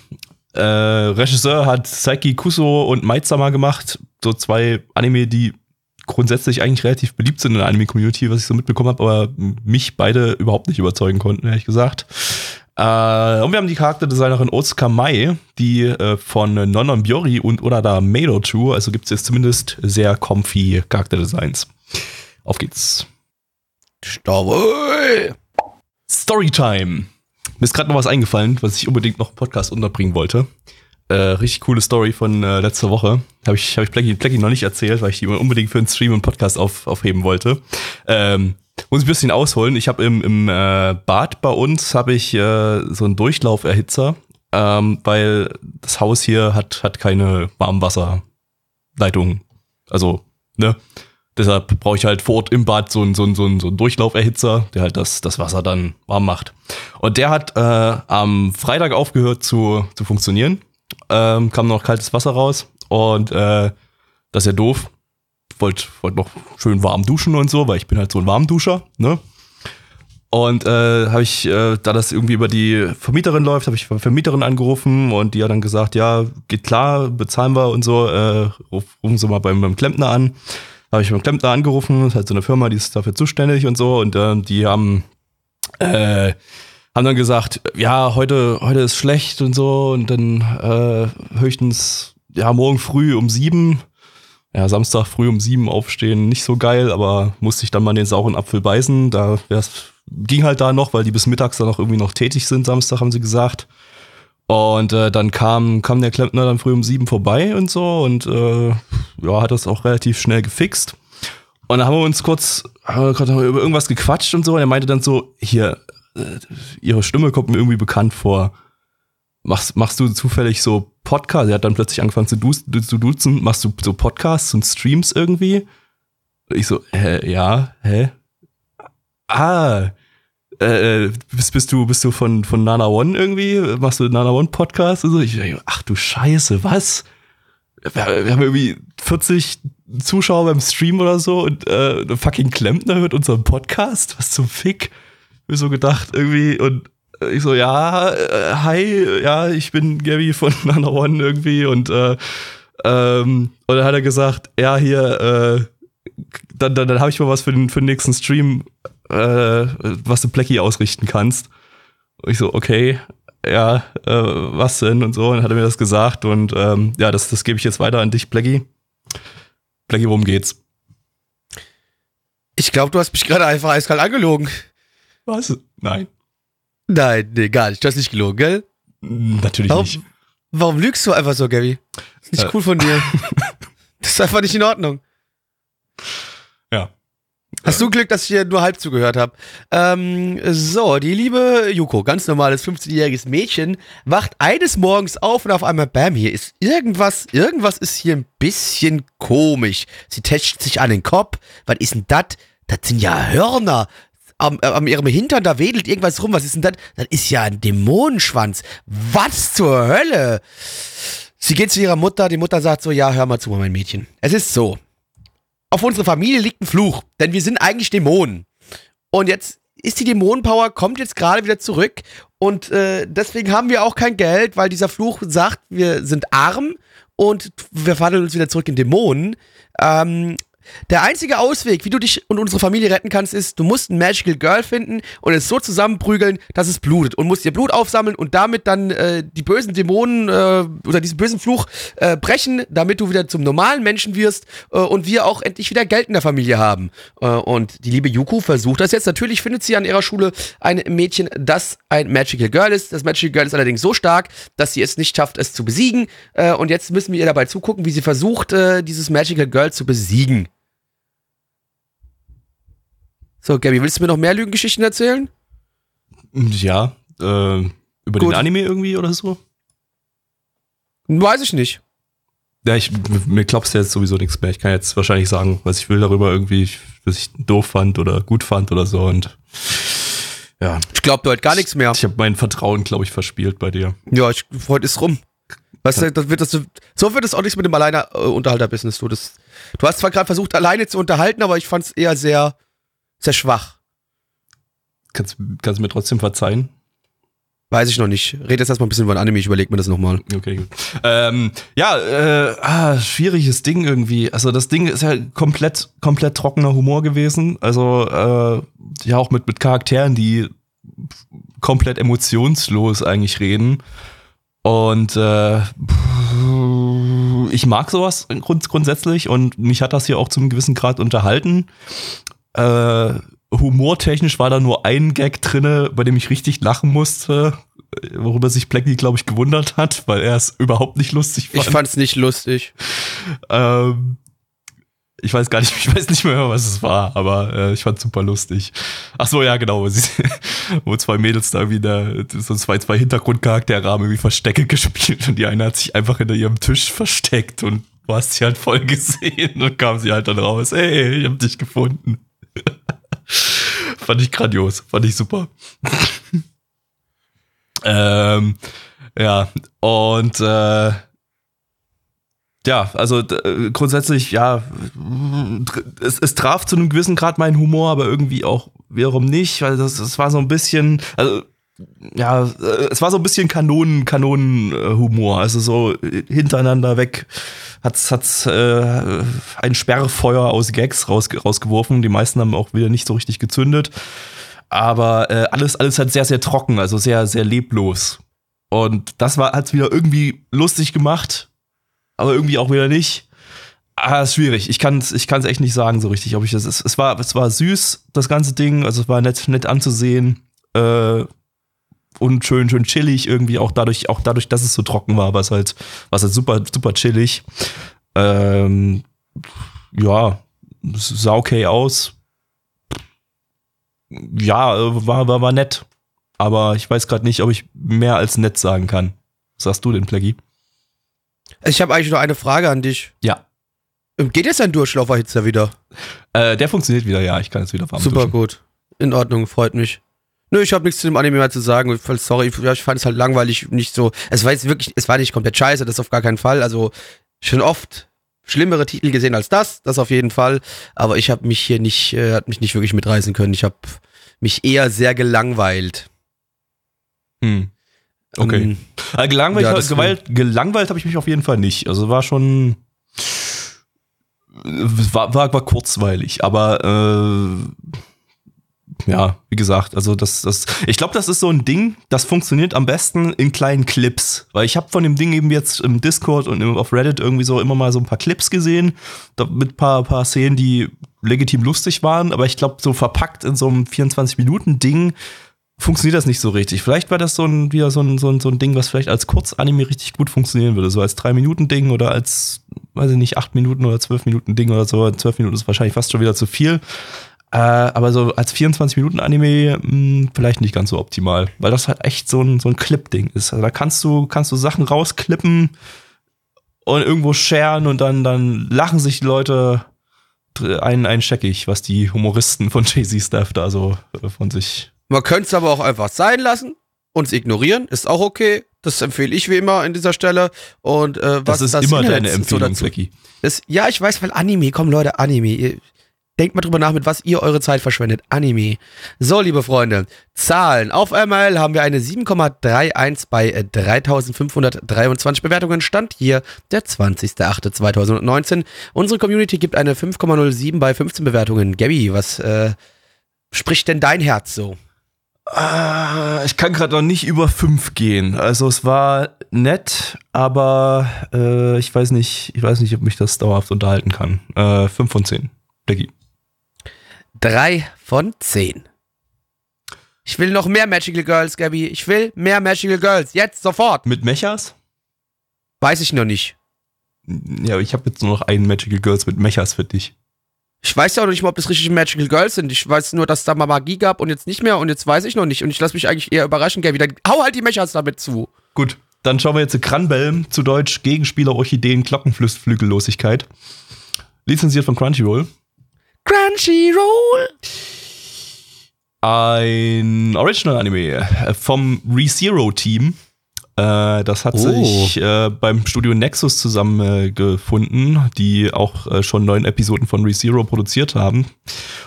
Äh, Regisseur hat Saiki Kuso und Maitsama gemacht. So zwei Anime, die grundsätzlich eigentlich relativ beliebt sind in der Anime-Community, was ich so mitbekommen habe, aber mich beide überhaupt nicht überzeugen konnten, ehrlich gesagt. Äh, und wir haben die Charakterdesignerin Otsuka Mai, die äh, von Nonon Biori und Urada Meido True, also gibt es jetzt zumindest sehr comfy Charakterdesigns. Auf geht's. Story. Storytime. Mir ist gerade noch was eingefallen, was ich unbedingt noch im Podcast unterbringen wollte. Äh, richtig coole Story von äh, letzter Woche. Habe ich, hab ich Blackie, Blackie noch nicht erzählt, weil ich die unbedingt für einen Stream und Podcast auf, aufheben wollte. Ähm, muss ich ein bisschen ausholen. Ich habe im, im äh, Bad bei uns habe ich äh, so einen Durchlauferhitzer, ähm, weil das Haus hier hat, hat keine Warmwasserleitung. Also, ne? Deshalb brauche ich halt vor Ort im Bad so einen, so einen, so einen, so einen Durchlauferhitzer, der halt das, das Wasser dann warm macht. Und der hat äh, am Freitag aufgehört zu, zu funktionieren. Ähm, kam noch kaltes Wasser raus und äh, das ist ja doof. Wollte wollt noch schön warm duschen und so, weil ich bin halt so ein Warmduscher, ne? Und äh, habe ich, äh, da das irgendwie über die Vermieterin läuft, habe ich Vermieterin angerufen und die hat dann gesagt, ja, geht klar, bezahlen wir und so, äh, ruf, rufen Sie mal beim, beim Klempner an. Habe ich beim Klempner angerufen, das ist halt so eine Firma, die ist dafür zuständig und so und äh, die haben äh, haben dann gesagt, ja, heute, heute ist schlecht und so und dann äh, höchstens, ja, morgen früh um sieben, ja, Samstag früh um sieben aufstehen, nicht so geil, aber musste ich dann mal den sauren Apfel beißen, da wär's, ging halt da noch, weil die bis mittags dann noch irgendwie noch tätig sind, Samstag haben sie gesagt. Und äh, dann kam, kam der Klempner dann früh um sieben vorbei und so und äh, ja, hat das auch relativ schnell gefixt. Und dann haben wir uns kurz, haben wir über irgendwas gequatscht und so. Und er meinte dann so, hier, äh, ihre Stimme kommt mir irgendwie bekannt vor. Machst, machst du zufällig so Podcasts? Er hat dann plötzlich angefangen zu, du, zu duzen. Machst du so Podcasts und Streams irgendwie? Ich so, hä, ja, hä? Ah, äh, bist, bist du, bist du von, von Nana One irgendwie? Machst du Nana One Podcast? Und? Ich, ach du Scheiße, was? Wir, wir haben irgendwie 40 Zuschauer beim Stream oder so und äh, fucking Klempner hört unseren Podcast? Was zum Fick? Mir so gedacht irgendwie und ich so, ja, äh, hi, ja, ich bin Gabby von <laughs> Nana One irgendwie und äh, ähm, und dann hat er gesagt, ja, hier, äh, dann, dann, dann habe ich mal was für den, für den nächsten Stream, äh, was du Plecky ausrichten kannst. Und ich so, okay, ja, äh, was denn und so. Und dann hat er mir das gesagt und ähm, ja, das, das gebe ich jetzt weiter an dich, Plecky. Plecky, worum geht's? Ich glaube, du hast mich gerade einfach eiskalt angelogen. Was? Nein. Nein, nee, gar nicht. Du hast nicht gelogen, gell? Natürlich Warum, nicht. warum lügst du einfach so, Gabby? Ist nicht Äh. cool von dir. <laughs> das ist einfach nicht in Ordnung. Ja. Hast du Glück, dass ich dir nur halb zugehört habe. Ähm, so, die liebe Yuko, ganz normales 15-jähriges Mädchen, wacht eines Morgens auf und auf einmal, bam, hier ist irgendwas, irgendwas ist hier ein bisschen komisch. Sie tätscht sich an den Kopf. Was ist denn das? Das sind ja Hörner. Am, äh, am ihrem Hintern, da wedelt irgendwas rum. Was ist denn das? Das ist ja ein Dämonenschwanz. Was zur Hölle? Sie geht zu ihrer Mutter, die Mutter sagt so, ja, hör mal zu, mein Mädchen. Es ist so, auf unsere Familie liegt ein Fluch, denn wir sind eigentlich Dämonen. Und jetzt ist die Dämonenpower, kommt jetzt gerade wieder zurück und äh, deswegen haben wir auch kein Geld, weil dieser Fluch sagt, wir sind arm und wir verwandeln uns wieder zurück in Dämonen. Ähm, der einzige Ausweg, wie du dich und unsere Familie retten kannst, ist, du musst ein Magical Girl finden und es so zusammenprügeln, dass es blutet und musst ihr Blut aufsammeln und damit dann äh, die bösen Dämonen äh, oder diesen bösen Fluch äh, brechen, damit du wieder zum normalen Menschen wirst äh, und wir auch endlich wieder Geld in der Familie haben. Äh, und die liebe Yuko versucht das jetzt. Natürlich findet sie an ihrer Schule ein Mädchen, das ein Magical Girl ist. Das Magical Girl ist allerdings so stark, dass sie es nicht schafft, es zu besiegen. Äh, und jetzt müssen wir ihr dabei zugucken, wie sie versucht, äh, dieses Magical Girl zu besiegen. So, Gabby, willst du mir noch mehr Lügengeschichten erzählen? Ja, äh, über Gut. den Anime irgendwie oder so? Weiß ich nicht. Ja, ich, mir glaubst du jetzt sowieso nichts mehr. Ich kann jetzt wahrscheinlich sagen, was ich will darüber irgendwie, was ich doof fand oder gut fand oder so. Und ja, Ich glaube heute gar nichts mehr. ich habe mein Vertrauen, glaube ich, verspielt bei dir. Ja, ich, heute ist rum. Weißt du, das wird das, so wird es auch nichts mit dem alleine äh, Unterhalter-Business. Du, das, du hast zwar gerade versucht, alleine zu unterhalten, aber ich fand es eher sehr, sehr schwach. Kannst, kannst du mir trotzdem verzeihen? Weiß ich noch nicht. Red jetzt erstmal ein bisschen über ein Anime, ich überleg mir das nochmal. Okay, gut. Ähm, ja, äh, ah, schwieriges Ding irgendwie. Also das Ding ist ja komplett, komplett trockener Humor gewesen. Also äh, ja auch mit, mit Charakteren, die komplett emotionslos eigentlich reden. Und äh, ich mag sowas grund grundsätzlich und mich hat das hier auch zu einem gewissen Grad unterhalten. Äh, humortechnisch war da nur ein Gag drinne, bei dem ich richtig lachen musste, worüber sich Blackie, glaube ich, gewundert hat, weil er es überhaupt nicht lustig fand. Ich fand es nicht lustig. Ähm, ich weiß gar nicht, <laughs> ich weiß nicht mehr, was es war, aber äh, ich fand super lustig. Ach so, ja, genau, <laughs> wo, zwei Mädels da wieder so zwei, zwei Hintergrundcharaktere haben irgendwie Verstecke gespielt und die eine hat sich einfach hinter ihrem Tisch versteckt und du hast sie halt voll gesehen und kam sie halt dann raus, hey, ich hab dich gefunden. <laughs> fand ich grandios, fand ich super. <laughs> ähm, ja, und äh, ja, also äh, grundsätzlich, ja, es, es traf zu einem gewissen Grad meinen Humor, aber irgendwie auch wiederum nicht, weil das, das war so ein bisschen, also ja, äh, es war so ein bisschen Kanonen, Kanonenhumor, also so hintereinander weg hat's hat's äh, ein Sperrfeuer aus Gags raus, rausgeworfen. Die meisten haben auch wieder nicht so richtig gezündet, aber äh, alles alles halt sehr sehr trocken, also sehr sehr leblos. Und das war hat's wieder irgendwie lustig gemacht, aber irgendwie auch wieder nicht. Ah, ist schwierig. Ich kann es ich kann's echt nicht sagen so richtig, ob ich das. Es, es, war, es war süß, das ganze Ding. Also es war nett, nett anzusehen. Äh, und schön, schön chillig irgendwie, auch dadurch, auch dadurch, dass es so trocken war, war es halt, war es halt super, super chillig. Ähm, ja, sah okay aus. Ja, war, war, war nett. Aber ich weiß gerade nicht, ob ich mehr als nett sagen kann. Was sagst du denn, Plaggy? Ich habe eigentlich nur eine Frage an dich. Ja. Geht jetzt dein Durchlauferhitzer wieder? Äh, der funktioniert wieder, ja. Ich kann jetzt wieder warm Super duschen. gut. In Ordnung, freut mich. Nö, ich habe nichts zu dem Anime mehr zu sagen. Sorry, ich fand es halt langweilig, nicht so. Es war jetzt wirklich, es war nicht komplett scheiße, das auf gar keinen Fall. Also schon oft schlimmere Titel gesehen als das, das auf jeden Fall. Aber ich habe mich hier nicht, äh, hat mich nicht wirklich mitreißen können. Ich habe mich eher sehr gelangweilt. Hm. Okay. Ähm, Äh, gelangweilt Ja, das- gelangweilt, gelangweilt habe ich mich auf jeden Fall nicht. Also war schon. War, war, war kurzweilig, aber äh, ja, wie gesagt, also das, das, ich glaube, das ist so ein Ding, das funktioniert am besten in kleinen Clips, weil ich habe von dem Ding eben jetzt im Discord und auf Reddit irgendwie so immer mal so ein paar Clips gesehen, mit paar, paar Szenen, die legitim lustig waren, aber ich glaube, so verpackt in so einem 24-Minuten-Ding funktioniert das nicht so richtig. Vielleicht war das so ein, wieder so ein, so ein, so ein Ding, was vielleicht als Kurzanime richtig gut funktionieren würde. So als 3-Minuten-Ding oder als, weiß ich nicht, 8 Minuten oder 12 Minuten-Ding oder so. 12 Minuten ist wahrscheinlich fast schon wieder zu viel. Äh, aber so als 24-Minuten-Anime mh, vielleicht nicht ganz so optimal, weil das halt echt so ein, so ein Clip-Ding ist. Also da kannst du, kannst du Sachen rausklippen und irgendwo sharen und dann, dann lachen sich die Leute ein, ein scheckig, was die Humoristen von <laughs> Jay-Z-Staff da so äh, von sich Man könnte es aber auch einfach sein lassen, uns ignorieren, ist auch okay. Das empfehle ich wie immer an dieser Stelle. Und äh, was Das ist immer deine Inhalts- so Empfehlung, dazu-. Das, ja, ich weiß, weil Anime, komm Leute, Anime. Denkt mal drüber nach, mit was ihr eure Zeit verschwendet. Anime. So, liebe Freunde, Zahlen. Auf ML haben wir eine 7,31 bei äh, 3523 Bewertungen. Stand hier der 20.08.2019. Unsere Community gibt eine 5,07 bei 15 Bewertungen. Gabby, was äh, spricht denn dein Herz so? Ah, ich kann gerade noch nicht über fünf gehen. Also es war nett, aber äh, ich weiß nicht, ich weiß nicht, ob mich das dauerhaft unterhalten kann. Äh, fünf von zehn. Becky. Drei von zehn. Ich will noch mehr Magical Girls, Gabby. Ich will mehr Magical Girls. Jetzt, sofort. Mit Mechas? Weiß ich noch nicht. Ja, ich habe jetzt nur noch einen Magical Girls mit Mechas für dich. Ich weiß ja auch noch nicht mal, ob das richtige Magical Girls sind. Ich weiß nur, dass es da mal Magie gab und jetzt nicht mehr und jetzt weiß ich noch nicht. Und ich lasse mich eigentlich eher überraschen, Gabby. Dann hau halt die Mechas damit zu. Gut, dann schauen wir jetzt Kranbelm, zu Deutsch Gegenspieler Orchideen Glockenflügellosigkeit. Lizenziert von Crunchyroll. Crunchyroll. Ein Original-Anime äh, vom ReZero-Team. Äh, das hat Oh. sich äh, beim Studio Nexus zusammengefunden, die auch schon neun Episoden von ReZero produziert haben.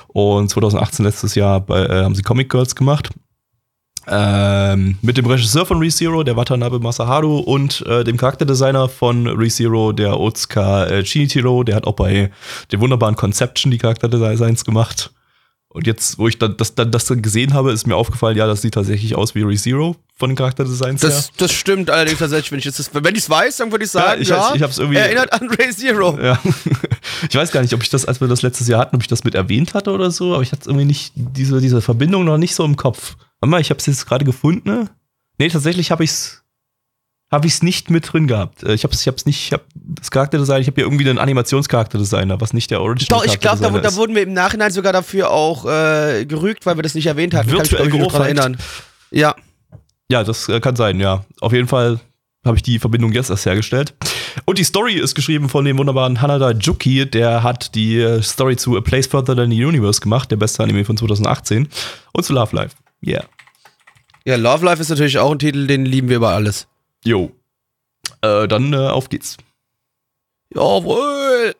Und 2018 letztes Jahr haben sie Comic Girls gemacht. Ähm, mit dem Regisseur von ReZero, der Watanabe Masaharu, und äh, dem Charakterdesigner von ReZero, der Otsuka äh, Shinichiro, der hat auch bei dem wunderbaren Conception die Charakterdesigns gemacht. Und jetzt, wo ich dann das, dann, das dann gesehen habe, ist mir aufgefallen, ja, das sieht tatsächlich aus wie ReZero von den Charakterdesigns her. Das, das stimmt allerdings tatsächlich, wenn ich es wenn ich's weiß, dann würde ich sagen, ich ja, ich hab's irgendwie- erinnert an Ray Zero. Ja. <laughs> Ich weiß gar nicht, ob ich das, als wir das letztes Jahr hatten, ob ich das mit erwähnt hatte oder so, aber ich hatte irgendwie nicht diese, diese Verbindung noch nicht so im Kopf. Warte mal, ich habe es jetzt gerade gefunden. Ne? Nee, tatsächlich habe ich's habe ich's nicht mit drin gehabt. Äh, Ich habe es ich hab's nicht, ich habe das Charakterdesign, ich habe hier irgendwie einen Animationscharakterdesigner, was nicht der Original Doch, ich glaube, da, da wurden wir im Nachhinein sogar dafür auch äh, gerügt, weil wir das nicht erwähnt hatten. Virtuell Kann ich, glaub ich, noch dran erinnern. Ja, Ja, das äh, kann sein, ja. Auf jeden Fall habe ich die Verbindung jetzt erst hergestellt. Und die Story ist geschrieben von dem wunderbaren Hanada Juki, der hat die äh, Story zu A Place Further Than the Universe gemacht, der beste Anime von 2018. Und zu Love Life. Yeah. ja, Love Life ist natürlich auch ein Titel, den lieben wir über alles. Jo. Äh, dann äh, auf geht's. Jawohl.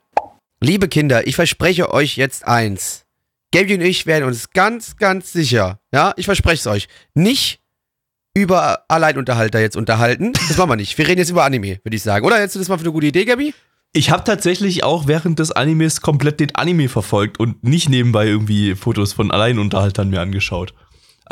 Liebe Kinder, ich verspreche euch jetzt eins. Gaby und ich werden uns ganz, ganz sicher, ja, ich verspreche es euch, nicht über Alleinunterhalter jetzt unterhalten. Das machen wir nicht. Wir reden jetzt über Anime, würde ich sagen. Oder hältst du das mal für eine gute Idee, Gabi? Ich habe tatsächlich auch während des Animes komplett den Anime verfolgt und nicht nebenbei irgendwie Fotos von Alleinunterhaltern mir angeschaut.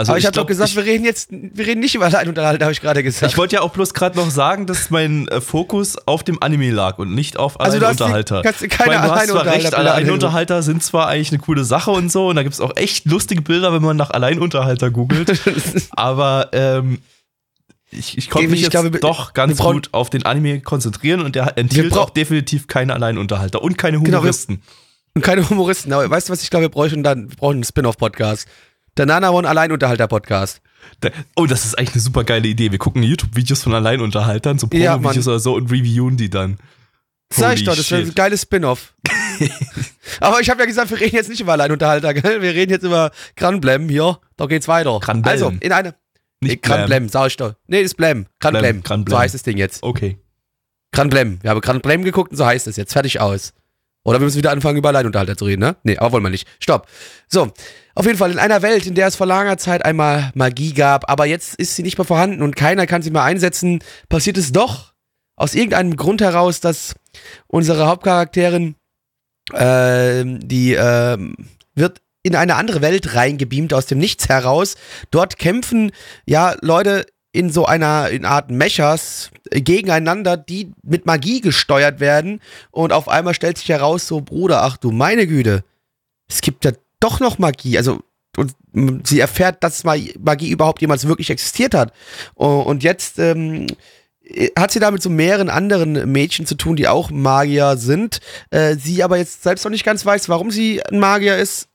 Also Aber ich, habe doch gesagt, ich, wir reden jetzt, wir reden nicht über Alleinunterhalter, habe ich gerade gesagt. Ich wollte ja auch bloß gerade noch sagen, dass mein äh, Fokus auf dem Anime lag und nicht auf Also du hast die- Alleinunterhalter. keine ich meine, du hast zwar Alleinunterhalter recht, Alleinunterhalter sind zwar eigentlich eine coole Sache und so und da gibt es auch echt lustige Bilder, wenn man nach Alleinunterhalter googelt, <laughs> aber ähm, ich, ich konnte mich ich jetzt glaube, doch ganz gut auf den Anime konzentrieren und der enthielt auch definitiv keine Alleinunterhalter und keine Genau, Humoristen. Und keine Humoristen. Aber weißt du, was ich glaube, wir bräuchten dann? Wir brauchen einen Spin-off-Podcast. Der Nana One Alleinunterhalter-Podcast. Da- Oh, das ist eigentlich eine super geile Idee. Wir gucken YouTube-Videos von Alleinunterhaltern, so Ja, Promo-Videos oder so und reviewen die dann. Sag ich Holy doch, das wäre ein geiles Spin-off. <laughs> Aber ich habe ja gesagt, wir reden jetzt nicht über Alleinunterhalter, gell? Wir reden jetzt über Granblem hier. Da geht's weiter. Granblem. Also, in eine. Nee, Nicht Blam. Granblem, sag ich doch. Nee, das ist Blem. Granblem. Granblem. So heißt das Ding jetzt. Okay. Granblem. Wir haben Granblem geguckt und so heißt es jetzt. Fertig aus. Oder wir müssen wieder anfangen, über Alleinunterhalter zu reden, ne? Nee, aber wollen wir nicht. Stopp. So, auf jeden Fall in einer Welt, in der es vor langer Zeit einmal Magie gab, aber jetzt ist sie nicht mehr vorhanden und keiner kann sie mehr einsetzen, passiert es doch aus irgendeinem Grund heraus, dass unsere Hauptcharakterin, ähm, die ähm, wird in eine andere Welt reingebeamt aus dem Nichts heraus. Dort kämpfen ja Leute in so einer in Art Mechas äh, gegeneinander, die mit Magie gesteuert werden. Und auf einmal stellt sich heraus, so Bruder, ach du meine Güte, es gibt ja doch noch Magie. Also und sie erfährt, dass Ma- Magie überhaupt jemals wirklich existiert hat. Und jetzt ähm, hat sie da mit so mehreren anderen Mädchen zu tun, die auch Magier sind. Äh, sie aber jetzt selbst noch nicht ganz weiß, warum sie ein Magier ist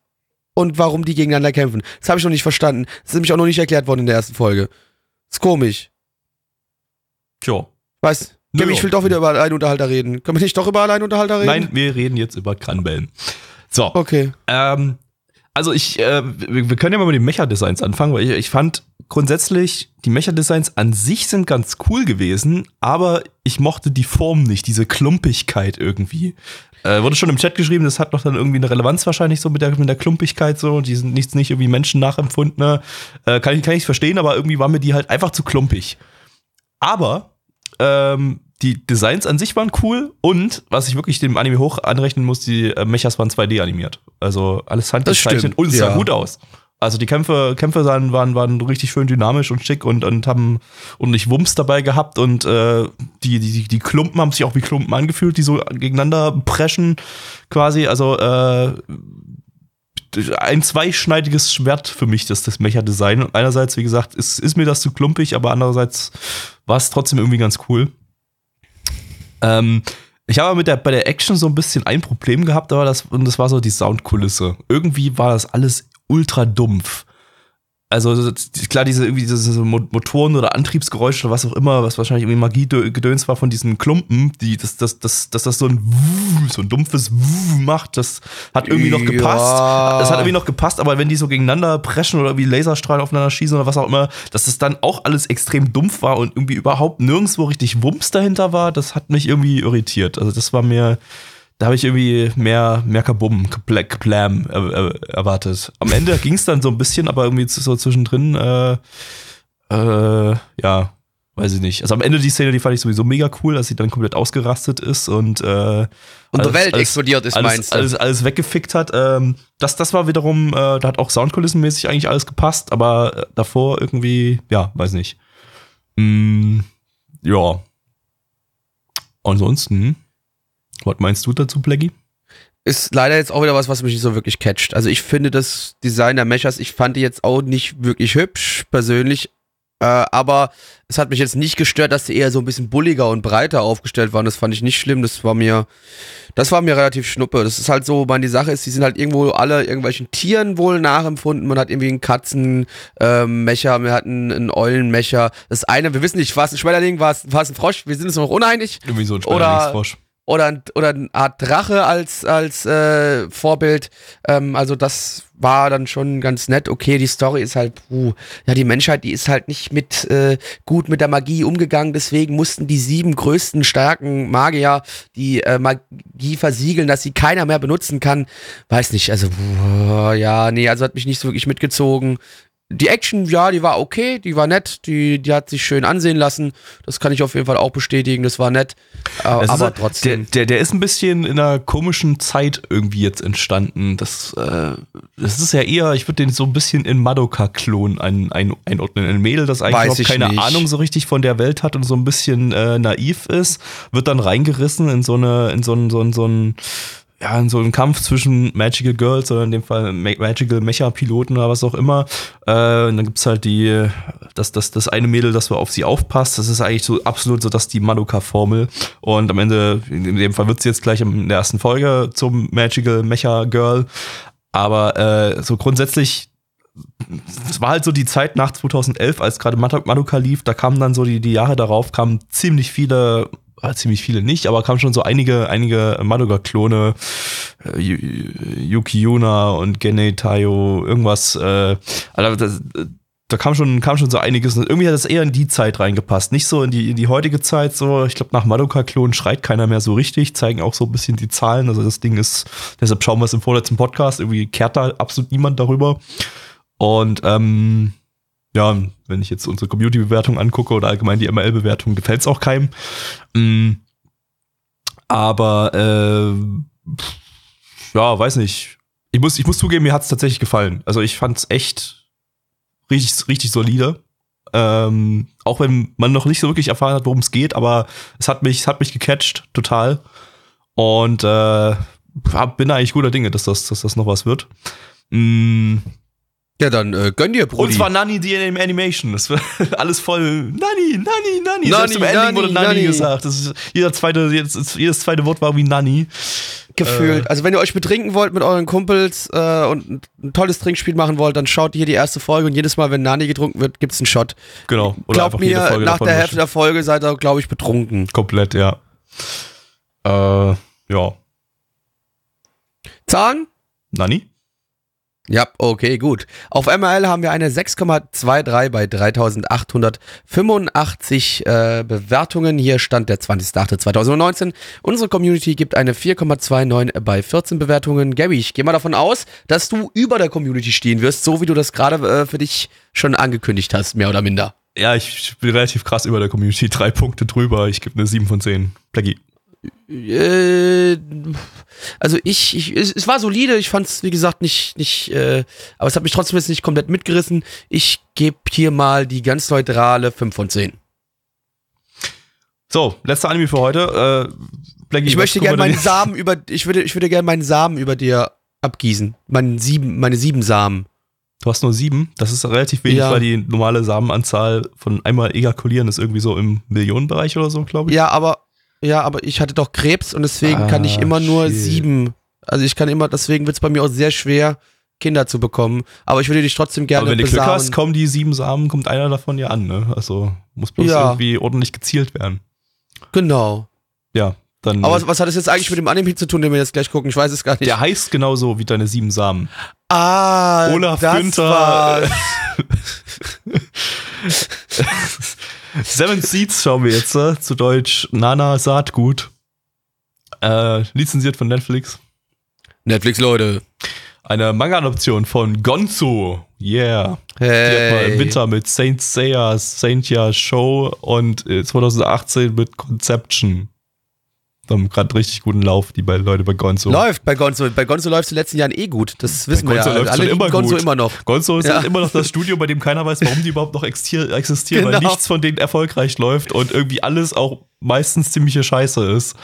und warum die gegeneinander kämpfen. Das habe ich noch nicht verstanden. Das ist nämlich auch noch nicht erklärt worden in der ersten Folge. ist komisch. Tja. Weißt Nö, ich will doch wieder über Alleinunterhalter reden. Können wir nicht doch über Alleinunterhalter reden? Nein, wir reden jetzt über Kranbellen. So. Okay. Ähm, also ich, äh, wir, können ja mal mit den Mecha-Designs anfangen, weil ich, ich fand grundsätzlich, die Mecha-Designs an sich sind ganz cool gewesen, aber ich mochte die Form nicht, diese Klumpigkeit irgendwie. Äh, wurde schon im Chat geschrieben, das hat doch dann irgendwie eine Relevanz wahrscheinlich so mit der, mit der Klumpigkeit so, die sind nichts nicht irgendwie Menschen nachempfunden. Äh, kann ich, kann ich verstehen, aber irgendwie war mir die halt einfach zu klumpig. Aber ähm, die Designs an sich waren cool und was ich wirklich dem Anime hoch anrechnen muss, die äh, Mechas waren 2D animiert. Also alles handgezeichnet und es sah ja. gut aus. Also die Kämpfe, Kämpfe sahen, waren, waren richtig schön dynamisch und schick und, und haben ordentlich Wumms dabei gehabt und äh, die, die, die Klumpen haben sich auch wie Klumpen angefühlt, die so gegeneinander preschen quasi. Also äh, ein zweischneidiges Schwert für mich, das, das Mecha-Design. Und einerseits, wie gesagt, ist, ist mir das zu klumpig, aber andererseits war es trotzdem irgendwie ganz cool. Ähm, ich habe mit der, bei der Action so ein bisschen ein Problem gehabt, aber das, und das war so die Soundkulisse. Irgendwie war das alles ultra dumpf. Also klar, diese irgendwie diese Motoren oder Antriebsgeräusche oder was auch immer, was wahrscheinlich irgendwie Magie-Gedöns war von diesen Klumpen, die, dass das, das, das, das so ein so ein dumpfes macht, das hat irgendwie noch gepasst. Ja. Das hat irgendwie noch gepasst, aber wenn die so gegeneinander preschen oder wie Laserstrahlen aufeinander schießen oder was auch immer, dass es dann auch alles extrem dumpf war und irgendwie überhaupt nirgendwo richtig Wumms dahinter war, das hat mich irgendwie irritiert. Also das war mir da habe ich irgendwie mehr, mehr Kabum, Kablam erwartet. Am Ende <laughs> ging es dann so ein bisschen, aber irgendwie so zwischendrin, äh, äh, ja, weiß ich nicht. Also am Ende die Szene, die fand ich sowieso mega cool, dass sie dann komplett ausgerastet ist und äh, und die Welt explodiert ist, alles, meinst du? Alles, alles weggefickt hat. Ähm, das, das war wiederum, äh, da hat auch Soundkulissenmäßig eigentlich alles gepasst, aber äh, davor irgendwie, ja, weiß nicht. Mm, ja. Ansonsten was meinst du dazu, Blackie? Ist leider jetzt auch wieder was, was mich nicht so wirklich catcht. Also ich finde das Design der Mechas, ich fand die jetzt auch nicht wirklich hübsch, persönlich. Äh, aber es hat mich jetzt nicht gestört, dass die eher so ein bisschen bulliger und breiter aufgestellt waren. Das fand ich nicht schlimm. Das war mir, das war mir relativ schnuppe. Das ist halt so, man, die Sache ist, die sind halt irgendwo alle irgendwelchen Tieren wohl nachempfunden. Man hat irgendwie einen Katzenmecher, ähm, wir hatten einen Eulenmecher. Das eine, wir wissen nicht, war es ein Schmetterling, war es, war es ein Frosch? Wir sind uns noch uneinig. Irgendwie so ein Schmetterlingsfrosch oder, oder eine Art Drache als, als äh, Vorbild. Ähm, also das war dann schon ganz nett. Okay, die Story ist halt, puh, ja, die Menschheit, die ist halt nicht mit äh, gut mit der Magie umgegangen, deswegen mussten die sieben größten starken Magier die äh, Magie versiegeln, dass sie keiner mehr benutzen kann. Weiß nicht, also puh, ja, nee, also hat mich nicht so wirklich mitgezogen die Action, ja, die war okay, die war nett, die, die hat sich schön ansehen lassen. Das kann ich auf jeden Fall auch bestätigen, das war nett. Äh, aber halt, trotzdem. Der, der, der, ist ein bisschen in einer komischen Zeit irgendwie jetzt entstanden. Das, äh, das ist ja eher, ich würde den so ein bisschen in Madoka-Klon ein, ein, einordnen. Ein Mädel, das eigentlich noch keine nicht. Ahnung so richtig von der Welt hat und so ein bisschen äh, naiv ist, wird dann reingerissen in so eine, in so ein, so ein, so ein ja, in so einem Kampf zwischen Magical Girls oder in dem Fall Magical Mecha-Piloten oder was auch immer. Äh, und dann gibt's halt die, das, das, das eine Mädel, das auf sie aufpasst. Das ist eigentlich so absolut so, dass die Madoka-Formel. Und am Ende, in dem Fall wird sie jetzt gleich in der ersten Folge zum Magical Mecha Girl. Aber äh, so grundsätzlich es war halt so die Zeit nach 2011, als gerade Madoka lief, da kamen dann so die, die Jahre darauf, kamen ziemlich viele ziemlich viele nicht, aber kamen schon so einige, einige Madoka-Klone, äh, Yuki Yuna und Gene Tayo, irgendwas, äh, also das, da kam schon, kam schon so einiges. Und irgendwie hat das eher in die Zeit reingepasst. Nicht so in die, in die heutige Zeit. So, ich glaube, nach Madoka-Klon schreit keiner mehr so richtig, zeigen auch so ein bisschen die Zahlen. Also das Ding ist, deshalb schauen wir es im vorletzten Podcast. Irgendwie kehrt da absolut niemand darüber. Und ähm, ja, wenn ich jetzt unsere Community-Bewertung angucke oder allgemein die ML-Bewertung, gefällt es auch keinem. Mm, aber äh, ja, weiß nicht. Ich muss, ich muss zugeben, mir hat es tatsächlich gefallen. Also ich fand es echt richtig, richtig solide. Ähm, auch wenn man noch nicht so wirklich erfahren hat, worum es geht, aber es hat mich, es hat mich gecatcht, total. Und äh, bin eigentlich guter Dinge, dass das, dass das noch was wird. Mm, ja, dann äh, gönn dir, Brudi. Und zwar Nanny, die in Animation. Das war <laughs> alles voll Nanny, Nanny, Nanny. Nanny Selbst im Ending Nanny, wurde Nanny, Nanny gesagt. Das ist, jeder zweite, jedes zweite Wort war wie Nanny. Gefühlt. Äh. Also wenn ihr euch betrinken wollt mit euren Kumpels äh, und ein tolles Trinkspiel machen wollt, dann schaut hier die erste Folge und jedes Mal, wenn Nanny getrunken wird, gibt's einen Shot. Genau. Oder Glaubt mir, nach der Hälfte der Folge seid ihr, glaube ich, betrunken. Komplett, ja. Äh, ja. Zahn? Nanny? Ja, okay, gut. Auf MRL haben wir eine 6,23 bei 3885 äh, Bewertungen. Hier stand der 20.08.2019. Unsere Community gibt eine 4,29 bei 14 Bewertungen. Gabby, ich gehe mal davon aus, dass du über der Community stehen wirst, so wie du das gerade äh, für dich schon angekündigt hast, mehr oder minder. Ja, ich bin relativ krass über der Community. Drei Punkte drüber. Ich gebe eine 7 von 10. Plaggy. Äh, also ich, ich es, war solide, ich fand es, wie gesagt, nicht, nicht, äh, aber es hat mich trotzdem jetzt nicht komplett mitgerissen. Ich gebe hier mal die ganz neutrale 5 von 10. So, letzter Anime für heute. Äh, Blackie, ich möchte gerne meinen Samen über, ich würde, ich würde gerne meinen Samen über dir abgießen. Meinen sieben, meine sieben Samen. Du hast nur sieben. Das ist relativ wenig, ja. weil die normale Samenanzahl von einmal ejakulieren ist irgendwie so im Millionenbereich oder so, glaube ich. Ja, aber ja, aber ich hatte doch Krebs und deswegen ah, kann ich ah, immer nur shit. sieben. Also ich kann immer, deswegen wird es bei mir auch sehr schwer, Kinder zu bekommen. Aber ich würde dich trotzdem gerne Aber wenn du Glück hast, kommen die sieben Samen, kommt einer davon ja an, ne? Also muss bloß Ja. irgendwie ordentlich gezielt werden. Genau. Ja, dann. Aber was, was hat das jetzt eigentlich mit dem Anime zu tun, den wir jetzt gleich gucken? Ich weiß es gar nicht. der heißt genauso wie deine sieben Samen. ah, Olaf das Günther. war's. <laughs> <laughs> Seven Seeds schauen wir jetzt, äh, zu Deutsch Nana Saatgut. Äh, lizenziert von Netflix. Netflix, Leute. Eine Manga-Adoption von Gonzo. Yeah. Die hat mal im Hey. Winter mit Saint Seiya, Saint Show und äh, 2018 mit Conception. Haben gerade richtig guten Lauf, die beiden Leute bei Gonzo. Läuft bei Gonzo. Bei Gonzo läuft es in den letzten Jahren eh gut. Das wissen wir Gonzo ja. läuft's Alle immer Gonzo gut. immer noch. Gonzo ist Ja. immer noch das Studio, bei dem keiner weiß, warum die überhaupt noch existier- existieren, weil Genau. nichts von denen erfolgreich läuft und irgendwie alles auch meistens ziemliche Scheiße ist.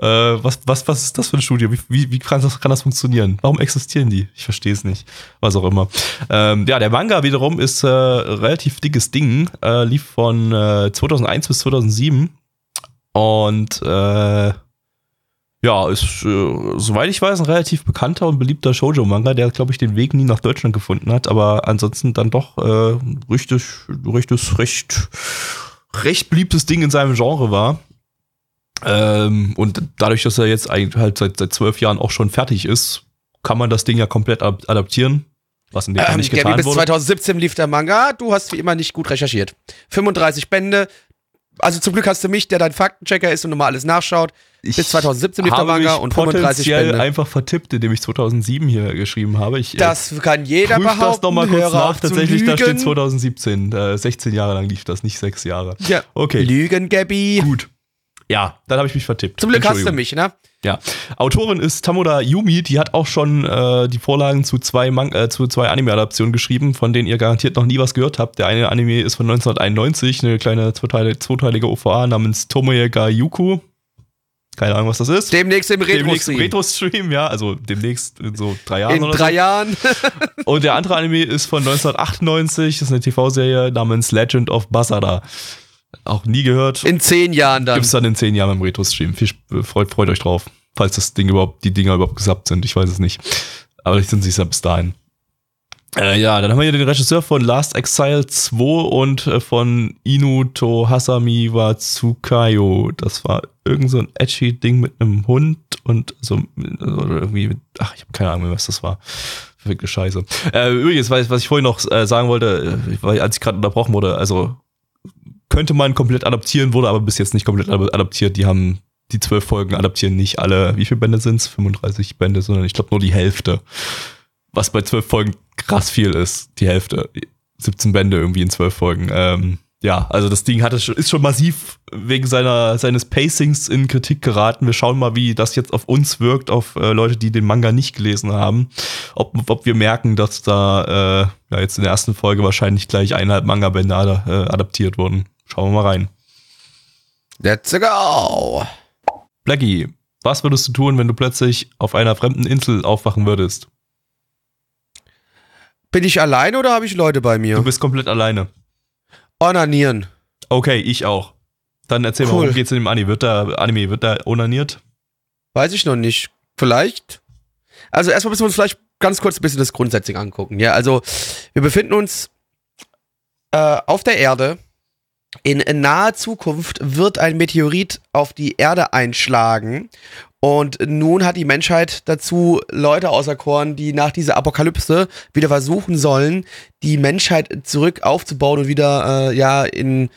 Äh, was, was, was ist das für ein Studio? Wie, wie, wie kann, das, kann das funktionieren? Warum existieren die? Ich verstehe es nicht. Was auch immer. Ähm, ja, der Manga wiederum ist äh, relativ dickes Ding. Äh, lief von äh, 2001 bis 2007 und äh, ja, ist, äh, soweit ich weiß, ein relativ bekannter und beliebter Shoujo-Manga, der, glaube ich, den Weg nie nach Deutschland gefunden hat, aber ansonsten dann doch äh, richtig, richtig, recht, recht beliebtes Ding in seinem Genre war. Ähm, und dadurch, dass er jetzt halt seit, seit zwölf Jahren auch schon fertig ist, kann man das Ding ja komplett ad- adaptieren, was in dem Fall Ähm, nicht Gabby, getan bis wurde. 2017 lief der Manga. Du hast wie immer nicht gut recherchiert. 35 Bände. Also zum Glück hast du mich, der dein Faktenchecker ist und nochmal alles nachschaut. bis 2017 lief der Manga und 35 potenziell Bände. einfach vertippt, indem ich 2007 hier geschrieben habe. Ich, äh, Das kann jeder behaupten. das nochmal kurz nach. Tatsächlich, da steht lügen. 2017. Äh, 16 Jahre lang lief das, nicht sechs Jahre. Ja. Okay. Lügen, Gabby. Gut. Ja, dann habe ich mich vertippt. Zum Glück hast du mich, ne? Ja. Autorin ist Tamoda Yumi, die hat auch schon äh, die Vorlagen zu zwei, Man äh, zu zwei Anime-Adaptionen geschrieben, von denen ihr garantiert noch nie was gehört habt. Der eine Anime ist von 1991, eine kleine zweiteile- zweiteilige OVA namens Tomoe ga Yuku. Keine Ahnung, was das ist. Demnächst im Demnächst im Retro-Stream. Retro-Stream, ja, also demnächst in so drei Jahren In oder drei so. Jahren. <laughs> Und der andere Anime ist von 1998, das ist eine TV-Serie namens Legend of Basara. Auch nie gehört. In zehn Jahren dann. Gibt's dann in zehn Jahren im Retro-Stream. Sp- freut, freut euch drauf. Falls das Ding überhaupt, die Dinger überhaupt gesappt sind. Ich weiß es nicht. Aber vielleicht sind sie es ja bis dahin. Äh, ja, dann haben wir hier den Regisseur von Last Exile 2 und äh, von Inu to Hasami wa Tsukayo. Das war irgend so ein edgy Ding mit einem Hund und so oder irgendwie mit, ach, ich habe keine Ahnung mehr, was das war. Verfickte Scheiße. Äh, übrigens, was, was ich vorhin noch äh, sagen wollte, äh, weil, als ich gerade unterbrochen wurde, also könnte man komplett adaptieren, wurde aber bis jetzt nicht komplett ad- adaptiert. Die haben die zwölf Folgen adaptieren nicht alle, wie viele Bände sind's? 35 Bände, sondern ich glaube nur die Hälfte. Was bei zwölf Folgen krass viel ist, die Hälfte. 17 Bände irgendwie in zwölf Folgen. Ähm, ja, also das Ding schon- ist schon massiv wegen seiner, seines Pacings in Kritik geraten. Wir schauen mal, wie das jetzt auf uns wirkt, auf äh, Leute, die den Manga nicht gelesen haben. Ob, ob wir merken, dass da äh, ja, jetzt in der ersten Folge wahrscheinlich gleich eineinhalb Manga-Bände äh, adaptiert wurden. Schauen wir mal rein. Let's go. Blackie, was würdest du tun, wenn du plötzlich auf einer fremden Insel aufwachen würdest? Bin ich alleine oder habe ich Leute bei Du mir? bist komplett alleine. Onanieren. Okay, ich auch. Dann erzähl mal, Cool. worum geht's in dem Anime? Wird da, Anime, wird da onaniert? Weiß ich noch nicht. Vielleicht. Also erstmal müssen wir uns vielleicht ganz kurz ein bisschen das grundsätzlich angucken. Ja, also wir befinden uns äh, auf der Erde. In naher Zukunft wird ein Meteorit auf die Erde einschlagen. Und nun hat die Menschheit dazu Leute auserkoren, die nach dieser Apokalypse wieder versuchen sollen, die Menschheit zurück aufzubauen und wieder äh, ja in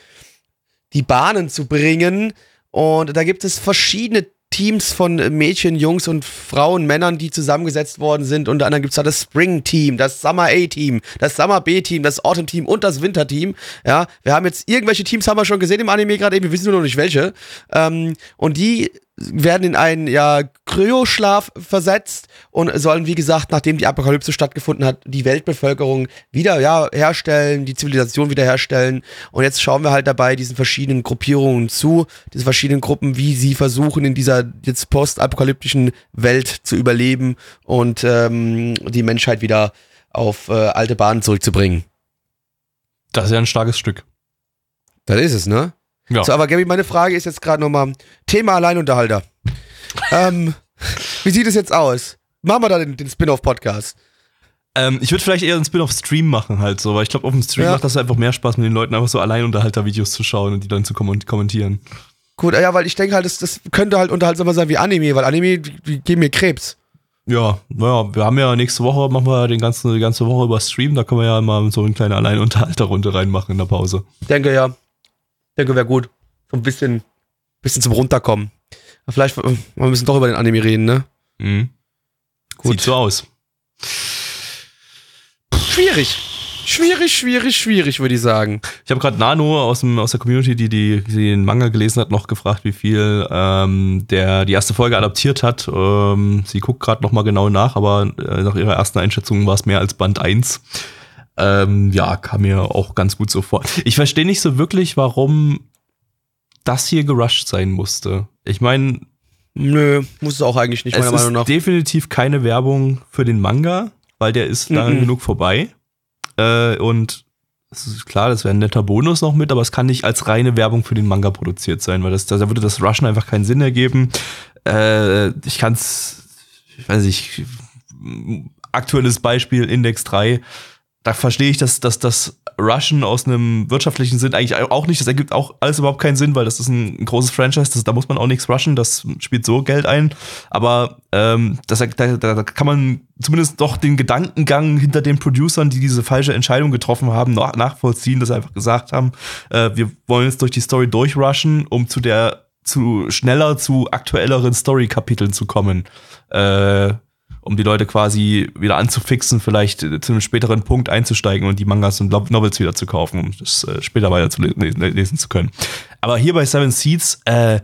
die Bahnen zu bringen. Und da gibt es verschiedene Teams von Mädchen, Jungs und Frauen, Männern, die zusammengesetzt worden sind. Unter anderem gibt es da das Spring Team, das Summer A Team, das Summer B Team, das Autumn Team und das Winter Team. Ja, wir haben jetzt irgendwelche Teams haben wir schon gesehen im Anime gerade eben, wir wissen nur noch nicht welche. Ähm, und die werden in einen ja Kryoschlaf versetzt und sollen wie gesagt, nachdem die Apokalypse stattgefunden hat, die Weltbevölkerung wieder ja herstellen, die Zivilisation wiederherstellen. Und jetzt schauen wir halt dabei diesen verschiedenen Gruppierungen zu, diese verschiedenen Gruppen, wie sie versuchen in dieser jetzt postapokalyptischen Welt zu überleben und ähm, die Menschheit wieder auf äh, alte Bahnen zurückzubringen. Das ist ja ein starkes Stück. Das ist es, ne? Ja. So, aber Gabi, meine Frage ist jetzt gerade nochmal: Thema Alleinunterhalter. ähm, wie sieht es jetzt aus? Machen wir da den, den Spin-off-Podcast? Ähm, ich würde vielleicht eher einen Spin-off-Stream machen halt so, weil ich glaube, auf dem Stream Ja. macht das einfach mehr Spaß, mit den Leuten einfach so Alleinunterhalter-Videos zu schauen und die dann zu komment- kommentieren. Gut, ja, weil ich denke halt, das, das könnte halt unterhaltsamer sein wie Anime, weil Anime, die, die geben mir Krebs. Ja, naja, wir haben ja nächste Woche, machen wir den ganzen, die ganze Woche über Stream, da können wir ja mal so eine kleine Alleinunterhalterrunde reinmachen in der Pause. Denke ja. Denke wäre gut. So ein bisschen, bisschen zum Runterkommen. Vielleicht, äh, wir müssen doch über den Anime reden, ne? Mhm. Gut. Sieht so aus. Schwierig. Schwierig, schwierig, schwierig, würde ich sagen. Ich habe gerade Nano aus, dem, aus der Community, die, die, die den Manga gelesen hat, noch gefragt, wie viel ähm, der die erste Folge adaptiert hat. Ähm, sie guckt gerade noch mal genau nach, aber äh, nach ihrer ersten Einschätzung war es mehr als Band 1. Ähm, ja, kam mir auch ganz gut so vor. Ich verstehe nicht so wirklich, warum das hier gerusht sein musste. Ich meine, Nö, muss es auch eigentlich nicht, es meiner ist Meinung nach. definitiv keine Werbung für den Manga, weil der ist lang Mhm. genug vorbei. Äh, und es ist klar, das wäre ein netter Bonus noch mit, aber es kann nicht als reine Werbung für den Manga produziert sein, weil das, da würde das Rushen einfach keinen Sinn ergeben. Äh, ich kann es, ich weiß nicht, aktuelles Beispiel Index 3. Da verstehe ich, dass, dass das Rushen aus einem wirtschaftlichen Sinn eigentlich auch nicht, das ergibt auch alles überhaupt keinen Sinn, weil das ist ein, ein großes Franchise, das, da muss man auch nichts rushen, das spielt so Geld ein. Aber ähm, das, da, da, kann man zumindest doch den Gedankengang hinter den Producern, die diese falsche Entscheidung getroffen haben, nach, nachvollziehen, dass sie einfach gesagt haben, äh, wir wollen jetzt durch die Story durchrushen, um zu der zu schneller zu aktuelleren Story-Kapiteln zu kommen. Äh, um die Leute quasi wieder anzufixen, vielleicht zu einem späteren Punkt einzusteigen und die Mangas und Novels wieder zu kaufen, um das äh, später weiter zu le le- lesen zu können. Aber hier bei Seven Seeds, äh, äh,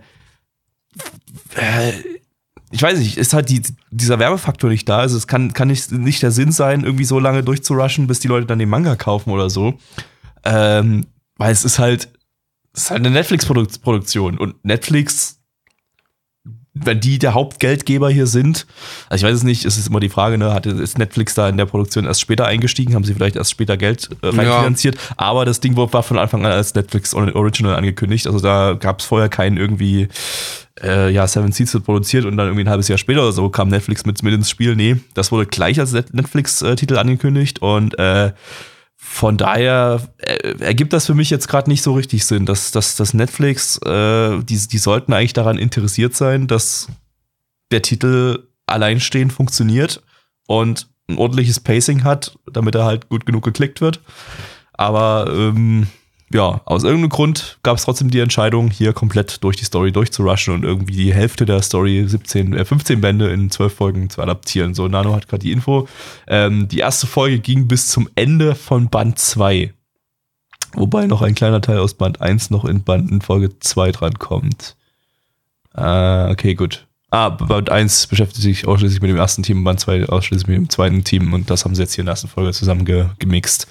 ich weiß nicht, ist halt die, dieser Werbefaktor nicht da. Also es kann, kann nicht, nicht der Sinn sein, irgendwie so lange durchzurushen, bis die Leute dann den Manga kaufen oder so. Ähm, weil es ist halt, es ist halt eine Netflix-Produktion und Netflix wenn die der Hauptgeldgeber hier sind, also ich weiß es nicht, es ist immer die Frage, ne, hat ist Netflix da in der Produktion erst später eingestiegen, haben sie vielleicht erst später Geld äh, reinfinanziert, aber das Ding war von Anfang an als Netflix Original angekündigt, also da gab es vorher keinen irgendwie, äh, ja, Seven Seeds wird produziert und dann irgendwie ein halbes Jahr später oder so kam Netflix mit, mit ins Spiel, nee, das wurde gleich als Net- Netflix-Titel angekündigt und äh, von daher äh, ergibt das für mich jetzt gerade nicht so richtig Sinn, dass, dass, dass Netflix, äh, die, die sollten eigentlich daran interessiert sein, dass der Titel alleinstehend funktioniert und ein ordentliches Pacing hat, damit er halt gut genug geklickt wird. Aber ähm, ja, aus irgendeinem Grund gab es trotzdem die Entscheidung, hier komplett durch die Story durchzurushen und irgendwie die Hälfte der Story 17, äh, 15 Bände in 12 Folgen zu adaptieren. So, Nano hat gerade die Info. Ähm, die erste Folge ging bis zum Ende von Band 2. Wobei noch ein kleiner Teil aus Band 1 noch in Band in Folge 2 drankommt. Ah, okay, gut. Ah, Band 1 beschäftigt sich ausschließlich mit dem ersten Team, Band 2 ausschließlich mit dem zweiten Team und das haben sie jetzt hier in der ersten Folge zusammen ge gemixt.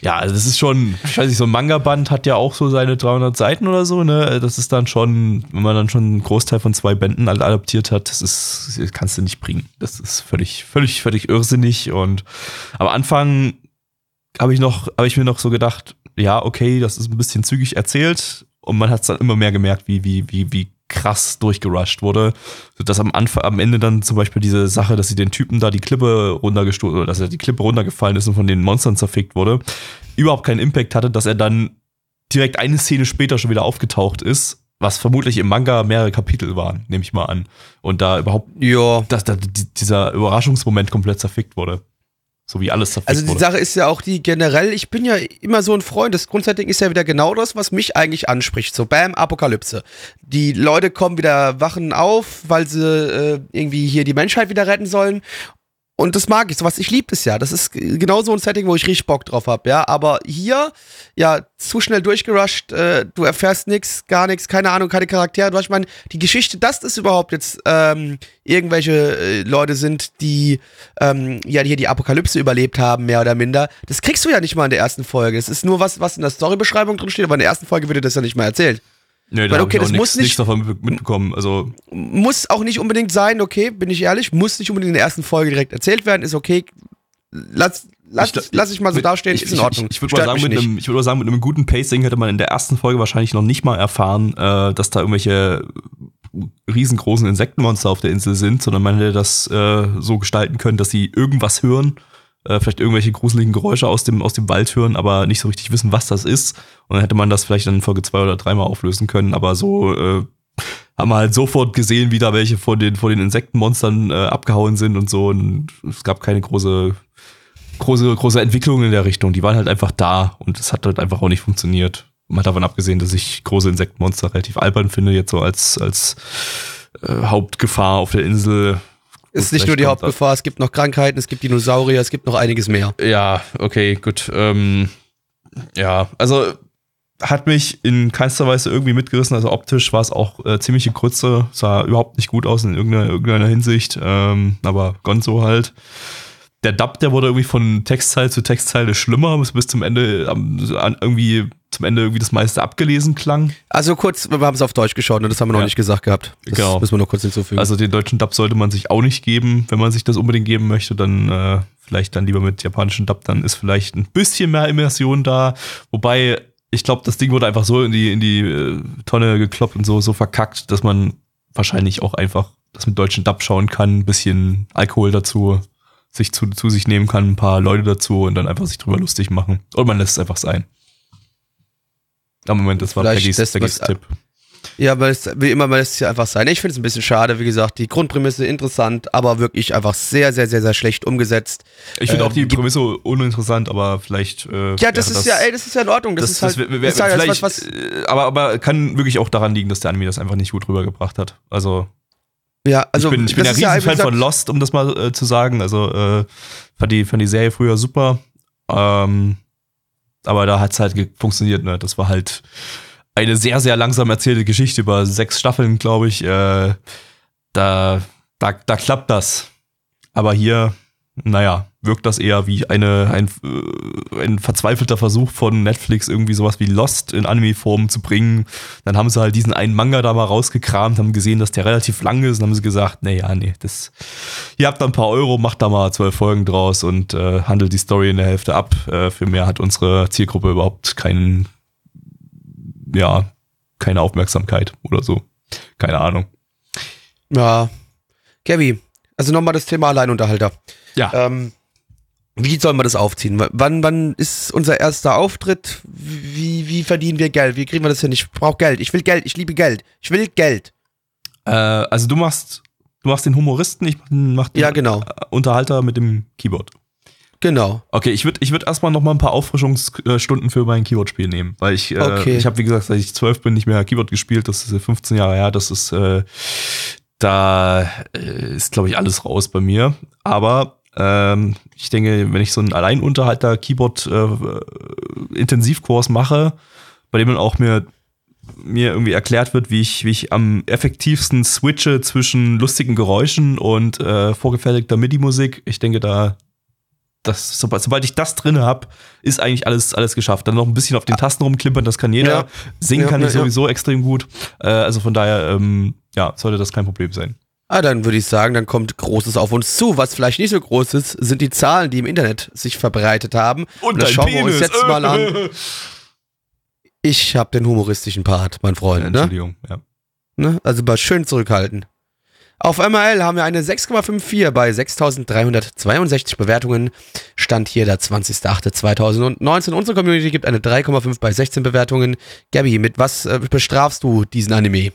Ja, also das ist schon, ich weiß nicht, so ein Manga-Band hat ja auch so seine 300 Seiten oder so, ne? Das ist dann schon, wenn man dann schon einen Großteil von zwei Bänden adaptiert hat, das ist, das kannst du nicht bringen. Das ist völlig, völlig, völlig irrsinnig und am Anfang habe ich noch, habe ich mir noch so gedacht, ja, okay, das ist ein bisschen zügig erzählt und man hat es dann immer mehr gemerkt, wie, wie, wie, wie krass durchgerusht wurde, dass am Anfang, am Ende dann zum Beispiel diese Sache, dass sie den Typen da die Klippe runtergestoßen oder dass er die Klippe runtergefallen ist und von den Monstern zerfickt wurde, überhaupt keinen Impact hatte, dass er dann direkt eine Szene später schon wieder aufgetaucht ist, was vermutlich im Manga mehrere Kapitel waren, nehme ich mal an. Und da überhaupt, Ja. dass da die- dieser Überraschungsmoment komplett zerfickt wurde. So wie alles zerfickt Also die wurde. Sache ist ja auch die generell, ich bin ja immer so ein Freund, das Grundsetting ist ja wieder genau das, was mich eigentlich anspricht. So, bam, Apokalypse. Die Leute kommen wieder, wachen auf, weil sie äh, irgendwie hier die Menschheit wieder retten sollen. Und das mag ich, sowas, ich liebe das ja. Das ist genau so ein Setting, wo ich richtig Bock drauf habe, ja. Aber hier, ja, zu schnell durchgerusht, äh, du erfährst nichts, gar nichts, keine Ahnung, keine Charaktere. Du hast, ich meine, die Geschichte, dass das überhaupt jetzt ähm, irgendwelche äh, Leute sind, die ähm, ja hier die Apokalypse überlebt haben, mehr oder minder, das kriegst du ja nicht mal in der ersten Folge. Es ist nur was, was in der Storybeschreibung drin steht, aber in der ersten Folge wird dir das ja nicht mal erzählt. Nee, Weil, da hab okay, ich das nix, muss nicht- davon mit- mitbekommen. Also, Muss auch nicht unbedingt sein, okay, bin ich ehrlich, muss nicht unbedingt in der ersten Folge direkt erzählt werden, ist okay. Lass, lass, Ich- lass ich mal so dastehen, ich, ist in Ordnung. Ich, ich würde mal sagen, mit einem, ich würde mal sagen, mit einem guten Pacing hätte man in der ersten Folge wahrscheinlich noch nicht mal erfahren, äh, dass da irgendwelche riesengroßen Insektenmonster auf der Insel sind, sondern man hätte das äh, so gestalten können, dass sie irgendwas hören äh, vielleicht irgendwelche gruseligen Geräusche aus dem, aus dem Wald hören, aber nicht so richtig wissen, was das ist. Und dann hätte man das vielleicht in Folge zwei oder dreimal auflösen können, aber so äh, haben wir halt sofort gesehen, wie da welche von den, von den Insektenmonstern äh, abgehauen sind und so. Und es gab keine große, große, große Entwicklung in der Richtung. Die waren halt einfach da und es hat halt einfach auch nicht funktioniert. Mal davon abgesehen, dass ich große Insektenmonster relativ albern finde, jetzt so als, als äh, Hauptgefahr auf der Insel. Es ist nicht nur die Hauptgefahr, es gibt noch Krankheiten, es gibt Dinosaurier, es gibt noch einiges mehr. Ja, okay, gut. Ähm, ja, also hat mich in keinster Weise irgendwie mitgerissen. Also optisch war es auch äh, ziemliche Krütze, sah überhaupt nicht gut aus in irgendeiner, irgendeiner Hinsicht, ähm, aber Gonzo halt. Der Dub, der wurde irgendwie von Textzeile zu Textzeile schlimmer, bis, bis zum Ende ähm, irgendwie zum Ende irgendwie das meiste abgelesen klang. Also kurz, wir haben es auf Deutsch geschaut und das haben wir noch Ja. nicht gesagt gehabt. Das Genau. müssen wir noch kurz hinzufügen. Also den deutschen Dub sollte man sich auch nicht geben. Wenn man sich das unbedingt geben möchte, dann äh, vielleicht dann lieber mit japanischen Dub, dann ist vielleicht ein bisschen mehr Immersion da. Wobei, ich glaube, das Ding wurde einfach so in die, in die äh, Tonne gekloppt und so, so verkackt, dass man wahrscheinlich auch einfach das mit deutschen Dub schauen kann, ein bisschen Alkohol dazu sich zu, zu sich nehmen kann, ein paar Leute dazu und dann einfach sich drüber lustig machen. Oder man lässt es einfach sein. Am Moment, das war Vielleicht Peggys, lässt Peggys man's- Tipp. ja, aber es, wie immer, man lässt es ja einfach sein. Ich finde es ein bisschen schade, wie gesagt, die Grundprämisse interessant, aber wirklich einfach sehr, sehr, sehr, sehr schlecht umgesetzt. Ich finde Ähm, auch die gibt- Prämisse uninteressant, aber vielleicht. Äh, Ja, das ist ja, ey, das ist ja in Ordnung. Das, ist halt, wär- wär- ist halt vielleicht, was, was, äh, aber, aber kann wirklich auch daran liegen, dass der Anime das einfach nicht gut rübergebracht hat. Also, ja, also, ich bin, ich bin ja ist Riesenfan gesagt, von Lost, um das mal äh, zu sagen. Also, äh, fand, die, fand die Serie früher super. Ähm, aber da hat's halt funktioniert, ne? Das war halt eine sehr, sehr langsam erzählte Geschichte über sechs Staffeln, glaube ich. Äh, da, da, da klappt das. Aber hier, naja, wirkt das eher wie eine, ein, äh, ein verzweifelter Versuch von Netflix, irgendwie sowas wie Lost in Anime-Form zu bringen. Dann haben sie halt diesen einen Manga da mal rausgekramt, haben gesehen, dass der relativ lang ist und haben sie gesagt, nee, ja, nee, das, ihr habt da ein paar Euro, macht da mal zwölf Folgen draus und äh, handelt die Story in der Hälfte ab. Äh, für mehr hat unsere Zielgruppe überhaupt keinen, ja, keine Aufmerksamkeit oder so. Keine Ahnung. ja. Gabi, also nochmal das Thema Alleinunterhalter. Ja. Ähm, wie sollen wir das aufziehen? Wann, wann ist unser erster Auftritt? Wie, wie verdienen wir Geld? Wie kriegen wir das hin? Ich brauche Geld. Ich will Geld. Ich liebe Geld. Ich will Geld. Äh, also du machst, du machst den Humoristen, ich mach den Ja, genau. äh, Unterhalter mit dem Keyboard. Genau. Okay, ich würde ich würd erstmal noch mal ein paar Auffrischungsstunden für mein Keyboard-Spiel nehmen, weil ich, äh, Okay. ich habe, wie gesagt, seit ich zwölf bin, nicht mehr Keyboard gespielt, das ist äh, 15 Jahre her, das ist, äh, da äh, ist, glaube ich, alles raus bei mir. Aber ähm, ich denke, wenn ich so einen Alleinunterhalter-Keyboard-Intensivkurs mache, bei dem dann auch mir mir irgendwie erklärt wird, wie ich, wie ich am effektivsten switche zwischen lustigen Geräuschen und äh, vorgefertigter MIDI-Musik. Ich denke, da, das, sobald, sobald ich das drin habe, ist eigentlich alles, alles geschafft. Dann noch ein bisschen auf den Tasten rumklimpern, das kann jeder. Ja. Singen Ja, kann ja, ich sowieso extrem gut. Äh, also von daher, ähm, ja, sollte das kein Problem sein. Ah, dann würde ich sagen, dann kommt Großes auf uns zu. Was vielleicht nicht so groß ist, sind die Zahlen, die im Internet sich verbreitet haben. das dein schauen wir uns jetzt mal an. <laughs> Ich habe den humoristischen Part, mein Freund. Ne? Entschuldigung, ja. Ne? Also mal schön zurückhalten. Auf MRL haben wir eine 6,54 bei 6.362 Bewertungen. Stand hier der 20.08.2019. Unsere Community gibt eine 3,5 bei 16 Bewertungen. Gabby, mit was äh, bestrafst du diesen Anime?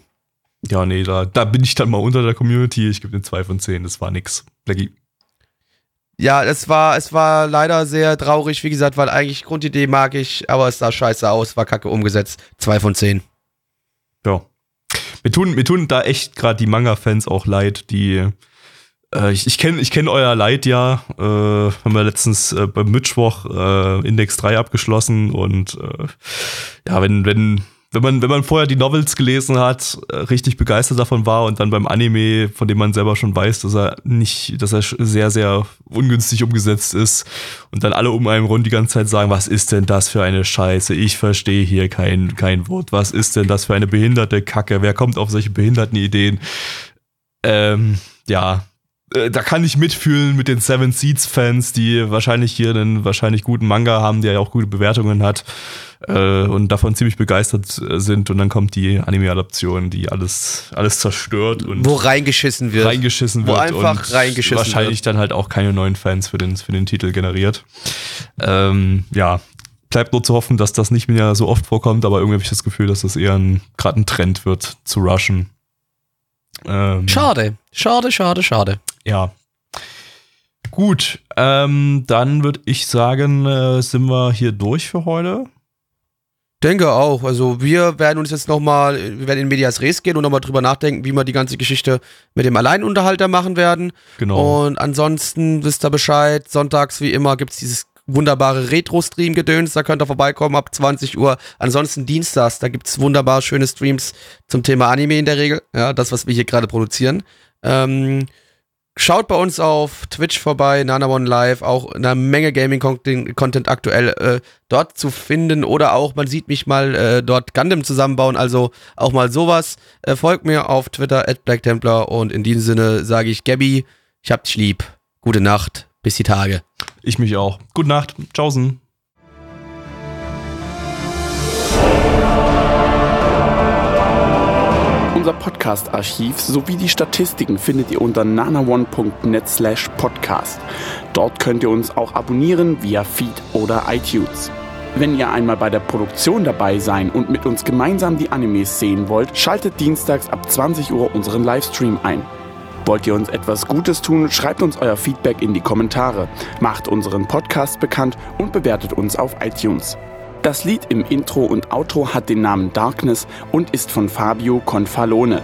Ja, nee, da, da bin ich dann mal unter der Community. Ich gebe den 2 von 10, das war nix. Blackie. Ja, es war, es war leider sehr traurig, wie gesagt, weil eigentlich Grundidee mag ich, aber es sah scheiße aus, war kacke umgesetzt. 2 von 10. Ja. Mir tun, mir tun da echt gerade die Manga-Fans auch leid, die. Äh, ich ich kenne ich kenn euer Leid ja. Äh, haben wir letztens äh, beim Mittwoch äh, Index 3 abgeschlossen und äh, ja, wenn, wenn, wenn man, wenn man vorher die Novels gelesen hat, äh, richtig begeistert davon war und dann beim Anime, von dem man selber schon weiß, dass er nicht, dass er sehr, sehr ungünstig umgesetzt ist und dann alle um einen rum die ganze Zeit sagen, was ist denn das für eine Scheiße? Ich verstehe hier kein, kein Wort. Was ist denn das für eine behinderte Kacke? Wer kommt auf solche behinderten Ideen? Ähm, ja, da kann ich mitfühlen mit den Seven Seeds Fans, die wahrscheinlich hier einen wahrscheinlich guten Manga haben, der ja auch gute Bewertungen hat äh, und davon ziemlich begeistert äh, sind und dann kommt die Anime-Adaption, die alles alles zerstört und Wo reingeschissen wird. reingeschissen Wo wird einfach und reingeschissen wahrscheinlich dann halt auch keine neuen Fans für den für den Titel generiert. Ähm, ja, bleibt nur zu hoffen, dass das nicht mehr so oft vorkommt, aber irgendwie habe ich das Gefühl, dass das eher ein gerade ein Trend wird zu rushen. Ähm, Schade. Schade, schade, schade. ja. Gut, ähm, dann würde ich sagen, äh, sind wir hier durch für heute. Denke auch. Also wir werden uns jetzt nochmal, wir werden in Medias Res gehen und nochmal drüber nachdenken, wie wir die ganze Geschichte mit dem Alleinunterhalter machen werden. Genau. Und ansonsten wisst ihr Bescheid, sonntags wie immer gibt's dieses wunderbare Retro-Stream-Gedöns, da könnt ihr vorbeikommen ab 20 Uhr. Ansonsten dienstags, da gibt's wunderbar schöne Streams zum Thema Anime in der Regel. Ja, das, was wir hier gerade produzieren. Ähm, schaut bei uns auf Twitch vorbei, Nana One Live, auch eine Menge Gaming-Content aktuell äh, dort zu finden oder auch, man sieht mich mal äh, dort Gundam zusammenbauen, also auch mal sowas. Äh, folgt mir auf Twitter at Black Templar und in diesem Sinne sage ich, Gabby, ich hab dich lieb. Gute Nacht, bis die Tage. Ich mich auch. Gute Nacht. Tschaußen. Unser Podcast-Archiv sowie die Statistiken findet ihr unter nanaone.net slash podcast. Dort könnt ihr uns auch abonnieren via Feed oder iTunes. Wenn ihr einmal bei der Produktion dabei sein und mit uns gemeinsam die Animes sehen wollt, schaltet dienstags ab 20 Uhr unseren Livestream ein. Wollt ihr uns etwas Gutes tun, schreibt uns euer Feedback in die Kommentare, macht unseren Podcast bekannt und bewertet uns auf iTunes. Das Lied im Intro und Outro hat den Namen Darkness und ist von Fabio Confalone.